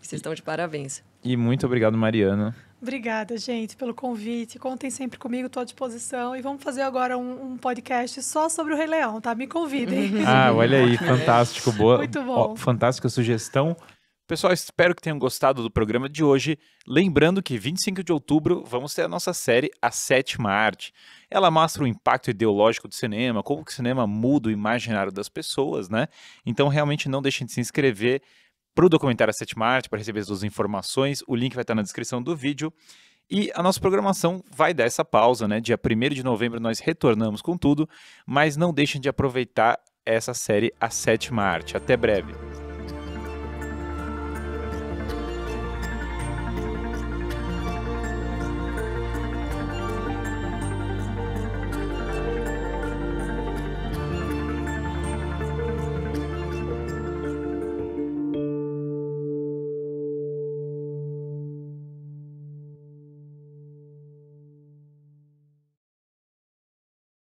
Vocês estão de parabéns. E muito obrigado, Mariana. Obrigada, gente, pelo convite. Contem sempre comigo, estou à disposição. E vamos fazer agora um, um, podcast só sobre o Rei Leão, tá? Me convidem. Ah, olha aí, fantástico. Boa. Muito bom. Ó, fantástica sugestão. Pessoal, espero que tenham gostado do programa de hoje. Lembrando que 25 de outubro vamos ter a nossa série A Sétima Arte. Ela mostra o impacto ideológico do cinema, como que o cinema muda o imaginário das pessoas, né? Então realmente não deixem de se inscrever para o documentário A Sétima Arte, para receber as informações. O link vai estar na descrição do vídeo. E a nossa programação vai dar essa pausa, né? Dia 1 de novembro nós retornamos com tudo, mas não deixem de aproveitar essa série A Sétima Arte. Até breve.